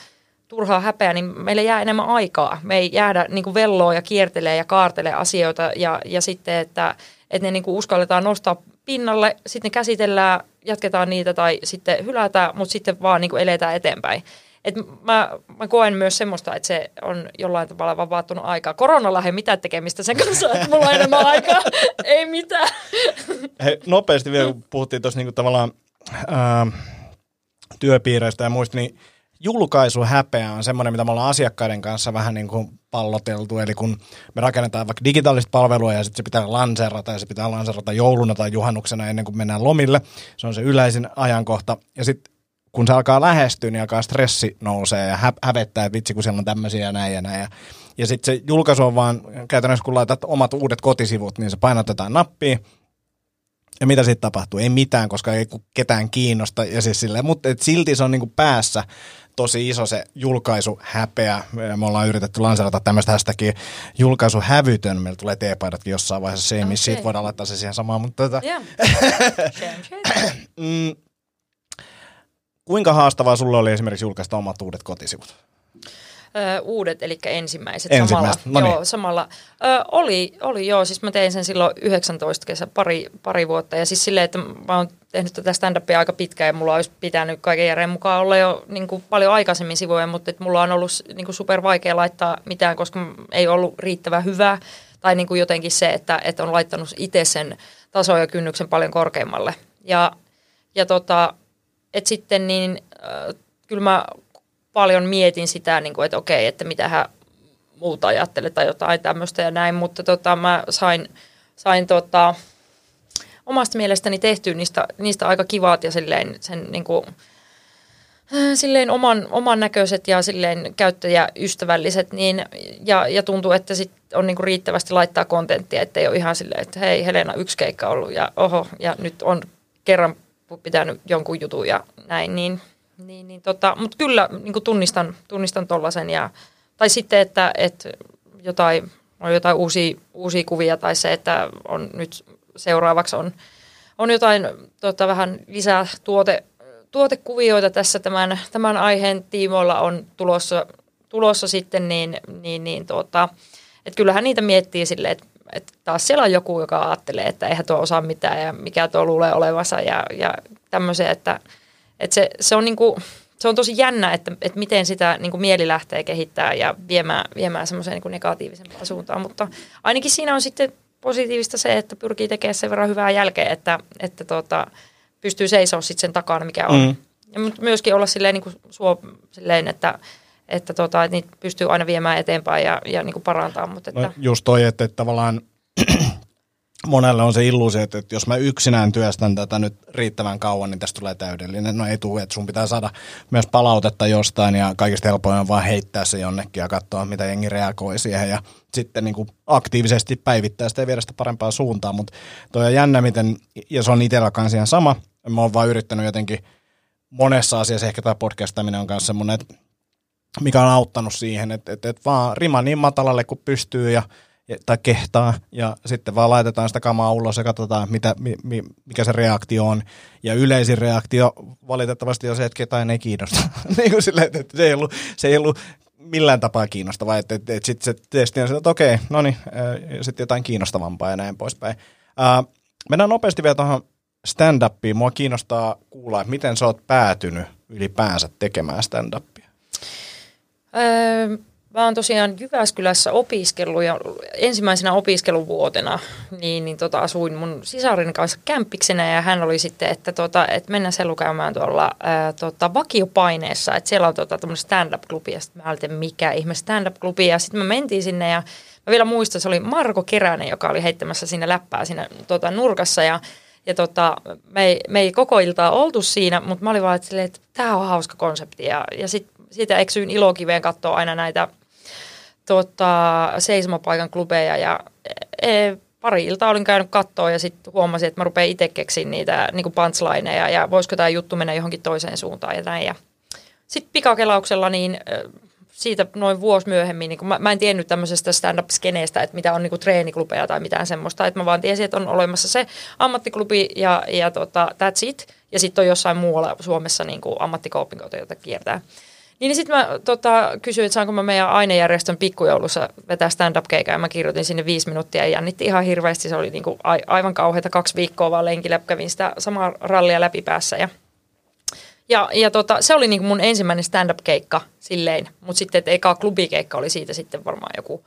turhaa häpeää, niin meillä jää enemmän aikaa. Me ei jäädä niin kuin velloa ja kiertelee ja kaartelee asioita ja, ja sitten, että, että ne niin kuin uskalletaan nostaa pinnalle, sitten ne käsitellään, jatketaan niitä tai sitten hylätään, mutta sitten vaan niin kuin eletään eteenpäin. Et mä, mä koen myös semmoista, että se on jollain tavalla vapauttunut aikaa. Koronalla ei mitään tekemistä sen kanssa, että mulla on enemmän aikaa. ei mitään. Hei, nopeasti vielä, kun puhuttiin tuossa niinku tavallaan ää, työpiireistä ja muista, niin julkaisuhäpeä on semmoinen, mitä me ollaan asiakkaiden kanssa vähän niin kuin palloteltu. Eli kun me rakennetaan vaikka digitaalista palvelua ja sitten se pitää lanserata ja se pitää lanserata jouluna tai juhannuksena ennen kuin mennään lomille. Se on se yleisin ajankohta. Ja sitten kun se alkaa lähestyä, niin alkaa stressi nousee ja hä- hävettää, että vitsi kun siellä on tämmöisiä ja näin ja näin. Ja, ja sitten se julkaisu on vaan käytännössä, kun laitat omat uudet kotisivut, niin se painat jotain nappia, ja mitä sitten tapahtuu? Ei mitään, koska ei ketään kiinnosta. Ja siis silleen, mutta et silti se on niinku päässä tosi iso se julkaisuhäpeä. Me ollaan yritetty lanserata tämmöistä hashtagia julkaisuhävytön. Meillä tulee teepaidatkin jossain vaiheessa. Se ei, okay. Siitä voidaan laittaa se siihen samaan. Mutta tota, Joo. Shame, shame. mm, kuinka haastavaa sulle oli esimerkiksi julkaista omat uudet kotisivut? Ö, uudet, eli ensimmäiset, Ensimmäiset, samalla. no niin. Joo, samalla. Ö, oli, oli joo, siis mä tein sen silloin 19 kesä, pari, pari vuotta. Ja siis silleen, että mä oon tehnyt tätä stand-upia aika pitkään ja mulla olisi pitänyt kaiken järjen mukaan olla jo niin kuin paljon aikaisemmin sivuja, mutta että mulla on ollut niin kuin super vaikea laittaa mitään, koska ei ollut riittävän hyvää. Tai niin kuin jotenkin se, että, että on laittanut itse sen tason ja kynnyksen paljon korkeammalle. Ja, ja tota, et sitten niin, äh, kyllä mä paljon mietin sitä, niin kuin, että okei, että mitä hän muuta ajattelee tai jotain tämmöistä ja näin, mutta tota, mä sain, sain tota, omasta mielestäni tehty niistä, niistä aika kivaat ja silleen sen niin kuin, silleen oman, oman näköiset ja silleen käyttäjäystävälliset, niin, ja, ja tuntuu, että sit on niinku riittävästi laittaa kontenttia, ettei ole ihan silleen, että hei Helena, yksi keikka ollut ja oho, ja nyt on kerran pitänyt jonkun jutun ja näin, niin, niin, niin tota, mutta kyllä niin tunnistan, tunnistan tollasen ja, tai sitten, että, että jotain, on jotain uusia, uusia kuvia tai se, että on nyt seuraavaksi on, on jotain tota, vähän lisää tuote, tuotekuvioita tässä tämän, tämän aiheen tiimoilla on tulossa, tulossa sitten, niin, niin, niin tuota, että kyllähän niitä miettii silleen, että, että taas siellä on joku, joka ajattelee, että eihän tuo osaa mitään ja mikä tuo luulee olevansa ja, ja tämmöisiä, että, että se, se, on niinku, se on tosi jännä, että, että miten sitä niin kuin mieli lähtee kehittää ja viemään, viemään semmoiseen niin kuin negatiivisempaan suuntaan, mutta ainakin siinä on sitten positiivista se, että pyrkii tekemään sen verran hyvää jälkeä, että, että tuota, pystyy seisomaan sitten sen takana, mikä on. Mm. Ja myöskin olla silleen, niin kuin suo, silleen että, että, tota, että niitä pystyy aina viemään eteenpäin ja, ja niin kuin parantaa. Mutta että... no just toi, että, että tavallaan monelle on se illuusio, että, että jos mä yksinään työstän tätä nyt riittävän kauan, niin tästä tulee täydellinen. No ei tule, että sun pitää saada myös palautetta jostain ja kaikista helpoin on vaan heittää se jonnekin ja katsoa, mitä jengi reagoi siihen ja sitten niin kuin aktiivisesti päivittää sitä ja viedä sitä parempaan suuntaan. Mutta toi on jännä, miten, ja se on itsellä kanssa ihan sama, mä oon vaan yrittänyt jotenkin monessa asiassa, ehkä tämä podcastaminen on kanssa semmoinen, että mikä on auttanut siihen, että, että, että vaan rima niin matalalle kuin pystyy ja, tai kehtaa ja sitten vaan laitetaan sitä kamaa ulos ja katsotaan, mitä, mi, mikä se reaktio on. Ja yleisin reaktio valitettavasti on se, että ketään ei kiinnosta. niin kuin sille, että se ei ollut, se ei ollut millään tapaa kiinnostavaa, että, että, että sitten se testi on se, että okei, no niin, sitten jotain kiinnostavampaa ja näin poispäin. Ää, mennään nopeasti vielä tuohon stand-upiin. Mua kiinnostaa kuulla, että miten sä oot päätynyt ylipäänsä tekemään stand-upia? Öö, mä oon tosiaan Jyväskylässä opiskellut ja ensimmäisenä opiskeluvuotena niin, niin tota, asuin mun sisarin kanssa kämppiksenä ja hän oli sitten, että, tota, että mennään se lukemaan tuolla ää, tota, vakiopaineessa, että siellä on tota, stand-up-klubi ja sitten mä olin, mikä ihme stand-up-klubi ja sitten me mentiin sinne ja mä vielä muistan, se oli Marko Keränen, joka oli heittämässä sinne läppää siinä tota, nurkassa ja ja tota, me, ei, me ei koko iltaa oltu siinä, mutta mä olin vaan, että, että tämä on hauska konsepti. Ja, ja sit, siitä eksyin ilokiveen katsoa aina näitä tota, seisomapaikan klubeja. Ja e, pari iltaa olin käynyt kattoa ja sitten huomasin, että mä rupean itse keksiä niitä niin punchlineja ja voisiko tämä juttu mennä johonkin toiseen suuntaan ja näin. Ja sitten pikakelauksella niin siitä noin vuosi myöhemmin, niin kun mä, mä en tiennyt tämmöisestä stand-up-skeneestä, että mitä on niin treeniklubeja tai mitään semmoista, että mä vaan tiesin, että on olemassa se ammattiklubi ja, ja tota, that's it. Ja sitten on jossain muualla Suomessa niin ammattikoopinkoita, joita kiertää. Niin, sitten mä tota, kysyin, että saanko mä meidän ainejärjestön pikkujoulussa vetää stand-up-keikaa ja mä kirjoitin sinne viisi minuuttia ja jännitti ihan hirveästi. Se oli niin kuin aivan kauheita kaksi viikkoa vaan lenkillä, kävin sitä samaa rallia läpi päässä ja – ja, ja tota, se oli niinku mun ensimmäinen stand-up-keikka silleen, mutta sitten että eka klubikeikka oli siitä sitten varmaan joku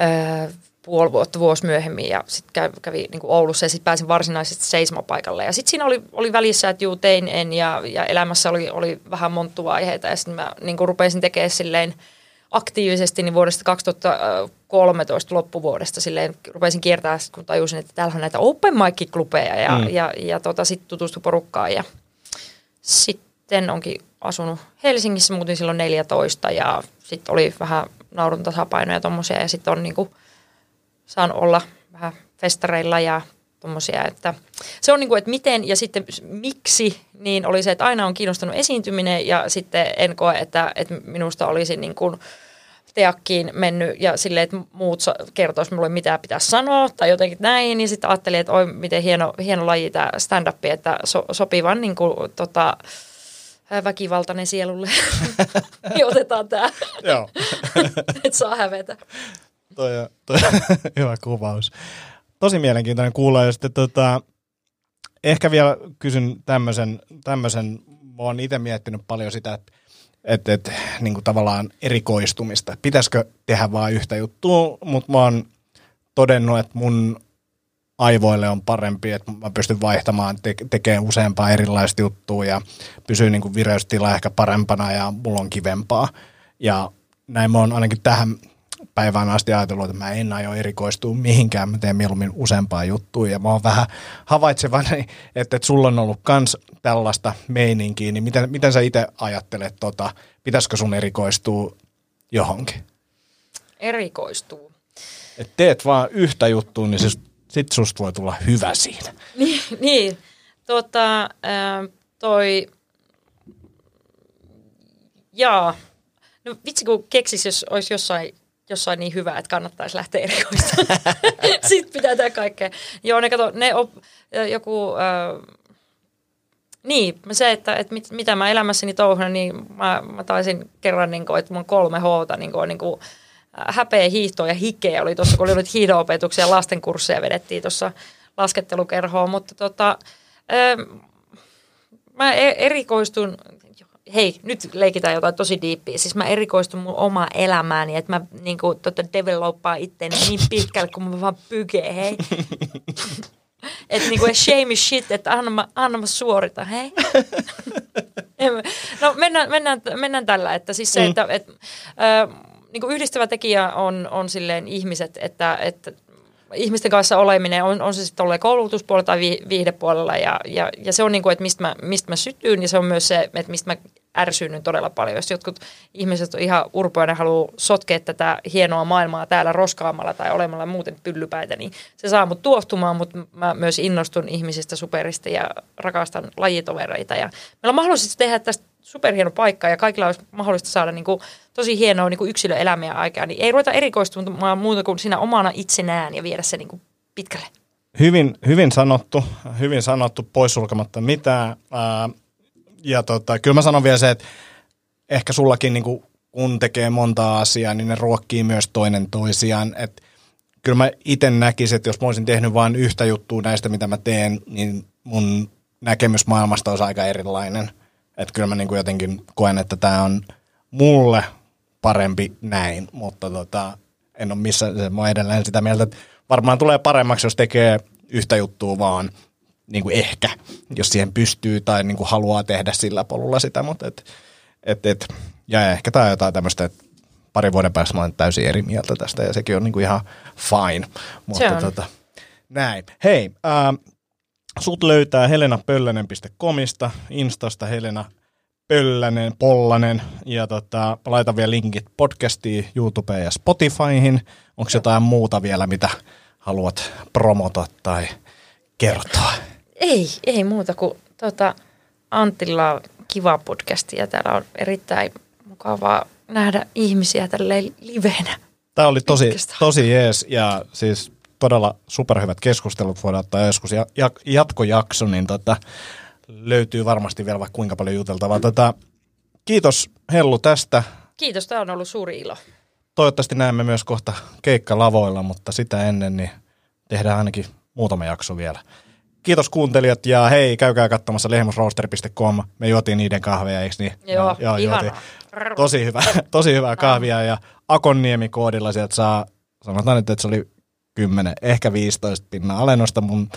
öö, puoli vuotta, vuosi myöhemmin ja sitten kävi, kävi niin Oulussa ja sitten pääsin varsinaisesti seisomapaikalle. Ja sitten siinä oli, oli välissä, että juu tein en ja, ja elämässä oli, oli vähän monttuvaiheita ja sitten mä niin rupesin tekemään silleen aktiivisesti niin vuodesta 2013 loppuvuodesta silleen rupesin kiertää, kun tajusin, että täällä on näitä open mic-klubeja ja, mm. ja, ja tota, sitten tutustui porukkaan ja sitten onkin asunut Helsingissä, muutin silloin 14 ja sitten oli vähän naurun tasapainoja tommosia ja sitten on niinku, saan olla vähän festareilla ja tommosia, että se on niinku, että miten ja sitten miksi, niin oli se, että aina on kiinnostanut esiintyminen ja sitten en koe, että, että minusta olisi niin kuin teakkiin mennyt ja silleen, että muut kertoisi minulle, mitä pitää sanoa tai jotenkin näin. Ja sitten ajattelin, että oi, miten hieno, hieno laji tämä stand-up, että so, sopivan niin kuin, tota, väkivaltainen sielulle. niin otetaan tämä. Joo. että saa hävetä. Toi toi hyvä kuvaus. Tosi mielenkiintoinen kuulla. Ja sitten tota, ehkä vielä kysyn tämmöisen, tämmöisen mä oon itse miettinyt paljon sitä, että että et, niin tavallaan erikoistumista. Pitäisikö tehdä vain yhtä juttua, mutta mä oon todennut, että mun aivoille on parempi, että mä pystyn vaihtamaan, te- tekemään useampaa erilaista juttua ja pysyy niin vireystila ehkä parempana ja mulla on kivempaa. Ja näin mä oon ainakin tähän, päivään asti ajatellut, että mä en aio erikoistua mihinkään, mä teen mieluummin useampaa juttua ja mä oon vähän havaitsevani, että, että sulla on ollut kans tällaista meininkiä, niin miten, miten sä itse ajattelet, tota, pitäisikö sun erikoistua johonkin? Erikoistuu. Et teet vaan yhtä juttua, niin siis, sit susta voi tulla hyvä siinä. Niin, niin. Tota, ää, toi, jaa, no vitsi kun keksis, jos olisi jossain, jossain niin hyvä, että kannattaisi lähteä erikoistamaan. Sitten pitää tehdä kaikkea. Joo, ne kato, ne op, joku, äh, niin, se, että, että mit, mitä mä elämässäni touhun, niin mä, mä taisin kerran, niin kuin, että mun kolme hoota niin kuin, niin kuin, häpeä, hiihtoa ja hikeä oli tuossa, kun oli nyt hiihdoopetuksia ja lastenkursseja vedettiin tuossa laskettelukerhoon, mutta tota, ähm, mä e- erikoistun, hei, nyt leikitään jotain tosi diippiä, siis mä erikoistun mun omaa elämääni, että mä niin kuin, tota, developpaan itteeni niin pitkälle, kun mä vaan pykee, hei. että niinku shame is shit, että anna mä, anna mä suorita, hei. no mennään, mennään, mennään tällä, että siis se, mm. että et, äh, niin kuin yhdistävä tekijä on, on silleen ihmiset, että, että ihmisten kanssa oleminen, on, on se sitten koulutuspuolella tai viihdepuolella, ja, ja, ja se on niin kuin, että mistä mä, mistä mä sytyin, ja se on myös se, että mistä mä ärsyynnyn todella paljon. Jos jotkut ihmiset on ihan urpoja, ne haluaa sotkea tätä hienoa maailmaa täällä roskaamalla tai olemalla muuten pyllypäitä, niin se saa mut tuohtumaan, mutta mä myös innostun ihmisistä superista ja rakastan lajitovereita. Ja meillä on mahdollisesti tehdä tästä superhieno paikka ja kaikilla olisi mahdollista saada niin kuin tosi hienoa niin yksilöelämää aikaa, niin ei ruveta erikoistumaan muuta kuin siinä omana itsenään ja viedä se niin kuin pitkälle. Hyvin, hyvin sanottu, hyvin sanottu, poissulkematta mitään. Ää, ja tota, kyllä mä sanon vielä se, että ehkä sullakin niin kuin, kun tekee monta asiaa, niin ne ruokkii myös toinen toisiaan. Et kyllä mä itse näkisin, että jos mä olisin tehnyt vain yhtä juttua näistä, mitä mä teen, niin mun näkemys maailmasta olisi aika erilainen. Että kyllä mä niin kuin jotenkin koen, että tämä on mulle parempi näin, mutta tota, en ole missään, mä edelleen sitä mieltä, että varmaan tulee paremmaksi, jos tekee yhtä juttua vaan niin kuin ehkä, jos siihen pystyy tai niin kuin haluaa tehdä sillä polulla sitä, mutta et, et, et, ja ehkä tämä on jotain tämmöistä, että parin vuoden päästä mä olen täysin eri mieltä tästä ja sekin on niin kuin ihan fine. Mutta tota, näin. Hei, ää, sut löytää helenapöllänen.comista, Instasta Helena Pöllänen, Pollanen ja tota, laitan vielä linkit podcastiin, YouTubeen ja Spotifyhin. Onko jotain muuta vielä, mitä haluat promota tai kertoa? Ei, ei muuta kuin tota, Antilla on kiva podcasti ja täällä on erittäin mukavaa nähdä ihmisiä tälleen livenä. Tämä oli tosi, tosi jees ja siis todella superhyvät keskustelut voidaan ottaa joskus ja, ja, jatkojakso, niin tota, löytyy varmasti vielä vaikka kuinka paljon juteltavaa. Tota, kiitos Hellu tästä. Kiitos, tämä on ollut suuri ilo. Toivottavasti näemme myös kohta keikkalavoilla, mutta sitä ennen niin tehdään ainakin muutama jakso vielä. Kiitos kuuntelijat ja hei, käykää katsomassa lehmusroaster.com. Me juotiin niiden kahveja, eikö niin? Joo, joo juotiin. Tosi hyvä, tosi hyvää kahvia ja Akonniemi-koodilla sieltä saa, sanotaan nyt, että se oli 10, ehkä 15 pinnan alennusta mun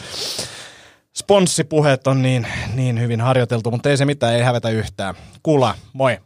sponssipuheet on niin, niin hyvin harjoiteltu, mutta ei se mitään, ei hävetä yhtään. Kula, moi!